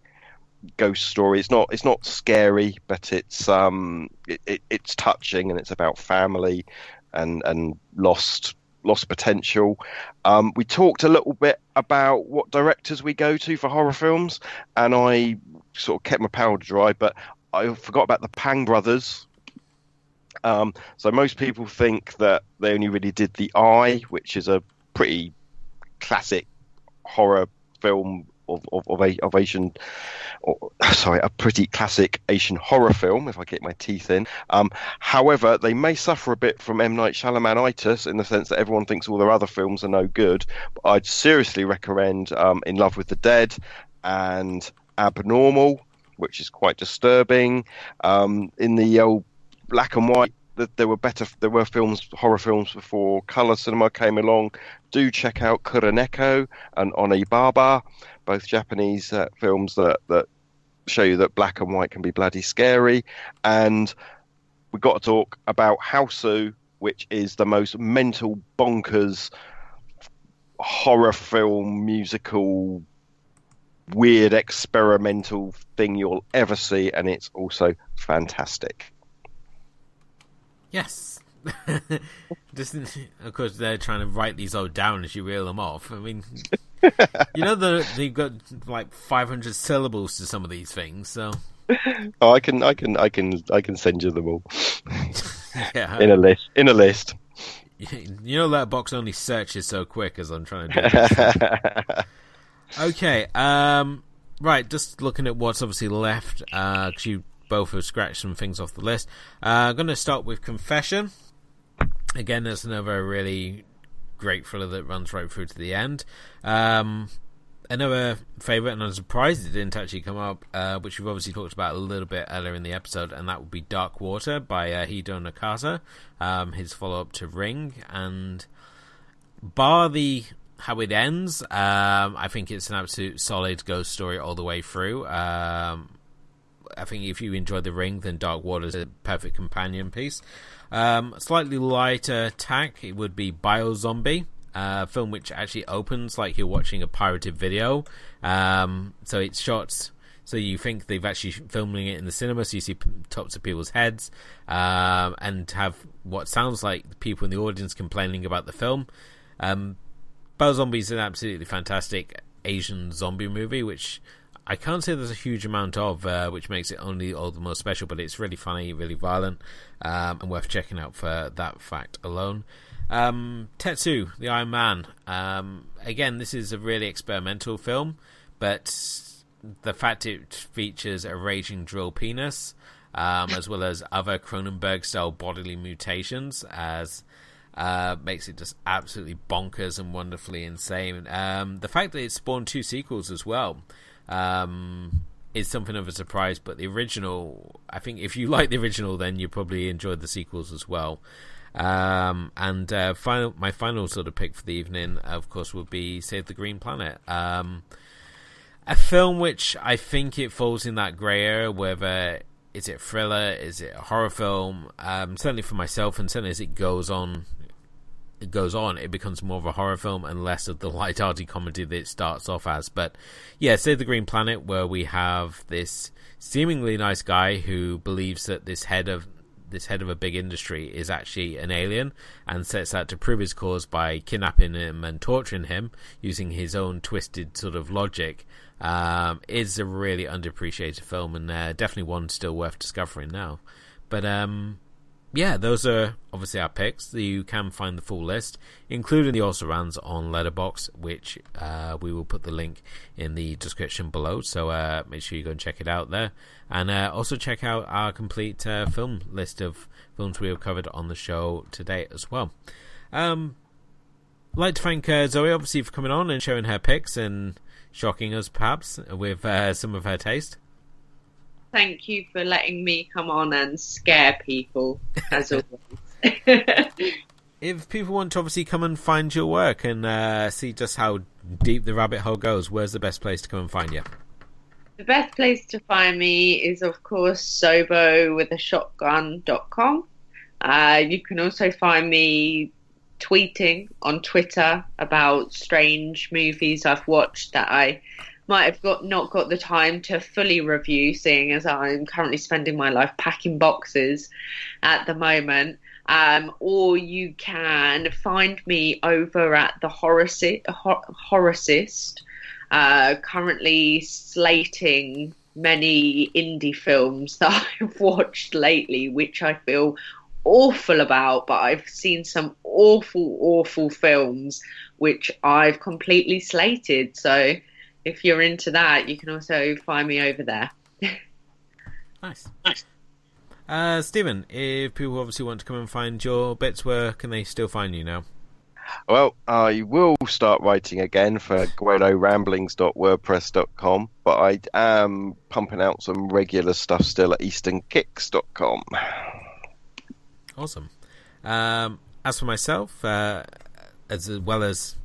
ghost story. It's not it's not scary, but it's um it, it, it's touching and it's about family and and lost lost potential. Um, we talked a little bit about what directors we go to for horror films, and I sort of kept my powder dry, but I forgot about the Pang brothers. Um, so most people think that they only really did The Eye, which is a pretty classic horror film of, of, of, of Asian, or, sorry, a pretty classic Asian horror film, if I get my teeth in. Um, however, they may suffer a bit from M. Night Shyamalanitis in the sense that everyone thinks all their other films are no good. But I'd seriously recommend um, In Love with the Dead and Abnormal, which is quite disturbing. Um, in the old black and white that there were better there were films horror films before color cinema came along do check out kuroneko and onibaba both Japanese uh, films that that show you that black and white can be bloody scary. And we've got to talk about Hausu, which is the most mental bonkers horror film musical weird experimental thing you'll ever see and it's also fantastic yes Just, of course, they're trying to write these all down as you reel them off. I mean, you know that they've got like 500 syllables to some of these things, so. Oh, I can, I can, I can, I can send you them all. yeah. In a list. In a list. You know that box only searches so quick as I'm trying to do. Okay. Um. Right. Just looking at what's obviously left. Uh, because you both have scratched some things off the list. Uh, I'm going to start with Confession. Again, there's another really great thriller that runs right through to the end. Um, another favourite, and I'm surprised it didn't actually come up, uh, which we've obviously talked about a little bit earlier in the episode, and that would be Dark Water by uh, Hideo Nakata, um, his follow up to Ring. And bar the how it ends, um, I think it's an absolute solid ghost story all the way through. Um, I think if you enjoy The Ring, then Dark Water is a perfect companion piece. Um, slightly lighter tack, it would be Biozombie, a film which actually opens like you're watching a pirated video. Um, so it's shots. So you think they've actually filming it in the cinema, so you see tops of people's heads, um, and have what sounds like people in the audience complaining about the film. Um, Biozombie is an absolutely fantastic Asian zombie movie, which I can't say there's a huge amount of, uh, which makes it only all the more special, but it's really funny, really violent, um, and worth checking out for that fact alone. Um, Tetsu, the Iron Man. Um, again, this is a really experimental film, but the fact it features a raging drill penis, um, as well as other Cronenberg style bodily mutations, as uh, makes it just absolutely bonkers and wonderfully insane. Um, the fact that it spawned two sequels as well um, is something of a surprise. But the original, I think, if you like the original, then you probably enjoyed the sequels as well. Um, and uh, final, my final sort of pick for the evening, of course, would be Save the Green Planet. Um, a film which I think it falls in that grey area, whether is it thriller, is it a horror film? Um, certainly for myself, and certainly as it goes on, goes on, it becomes more of a horror film and less of the light-hearted comedy that it starts off as. But yeah, Save the Green Planet, where we have this seemingly nice guy who believes that this head of this head of a big industry is actually an alien and sets out to prove his cause by kidnapping him and torturing him using his own twisted sort of logic um, is a really underappreciated film and uh, definitely one still worth discovering now. But um, yeah, those are obviously our picks. You can find the full list, including the also runs on Letterboxd, which uh, we will put the link in the description below. So uh, make sure you go and check it out there, and uh, also check out our complete uh, film list of films we have covered on the show today as well. Um, I'd like to thank uh, Zoe obviously for coming on and showing her picks and shocking us perhaps with uh, some of her taste. Thank you for letting me come on and scare people, as always. if people want to obviously come and find your work and uh, see just how deep the rabbit hole goes, where's the best place to come and find you? The best place to find me is, of course, zobowithashotgun.com. Uh, you can also find me tweeting on Twitter about strange movies I've watched that I might have got not got the time to fully review, seeing as I'm currently spending my life packing boxes at the moment. Um, or you can find me over at the Horrorist, uh, currently slating many indie films that I've watched lately, which I feel awful about, but I've seen some awful, awful films which I've completely slated. So if you're into that, you can also find me over there. nice, nice. Uh, Stephen, if people obviously want to come and find your bits, where can they still find you now? Well, I will start writing again for GueroRamblings.wordpress.com, but I am pumping out some regular stuff still at EasternKicks.com. Awesome. Um, as for myself, uh, as well as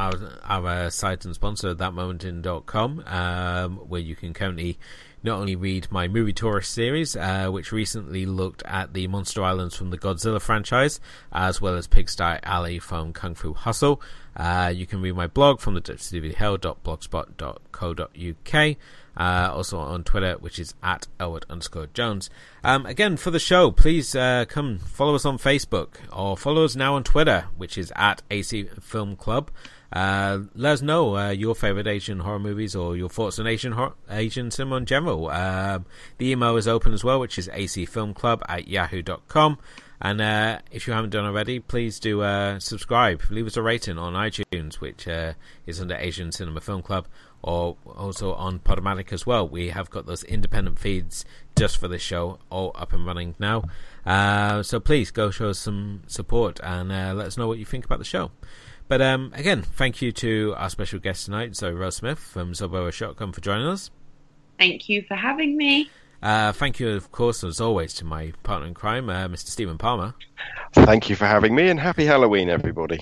our, our site and sponsor, thatmomentin.com, um, where you can currently not only read my movie tourist series, uh, which recently looked at the monster islands from the Godzilla franchise, as well as Pigsty Alley from Kung Fu Hustle. Uh, you can read my blog from the dvdhell.blogspot.co.uk. Uh, also on Twitter, which is at Elwood underscore Jones. Um, again, for the show, please uh, come follow us on Facebook or follow us now on Twitter, which is at AC Film Club. Uh, let us know uh, your favorite Asian horror movies or your thoughts on Asian horror, Asian cinema in general. Um, the email is open as well, which is acfilmclub at yahoo.com. And uh, if you haven't done already, please do uh, subscribe. Leave us a rating on iTunes, which uh, is under Asian Cinema Film Club, or also on Podomatic as well. We have got those independent feeds just for this show, all up and running now. Uh, so please go show us some support and let us know what you think about the show. But um, again, thank you to our special guest tonight, Zoe Rose Smith from Zoboa Shotgun, for joining us. Thank you for having me. Uh, thank you, of course, as always, to my partner in crime, uh, Mr. Stephen Palmer. Thank you for having me, and happy Halloween, everybody.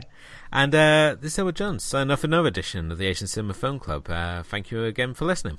and uh, this is Edward Jones, signing off another edition of the Asian Cinema Film Club. Uh, thank you again for listening.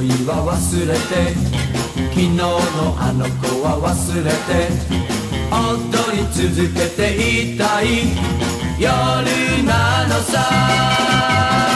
恋は忘れて。昨日のあの子は忘れて。踊り続けていたい。夜なのさ。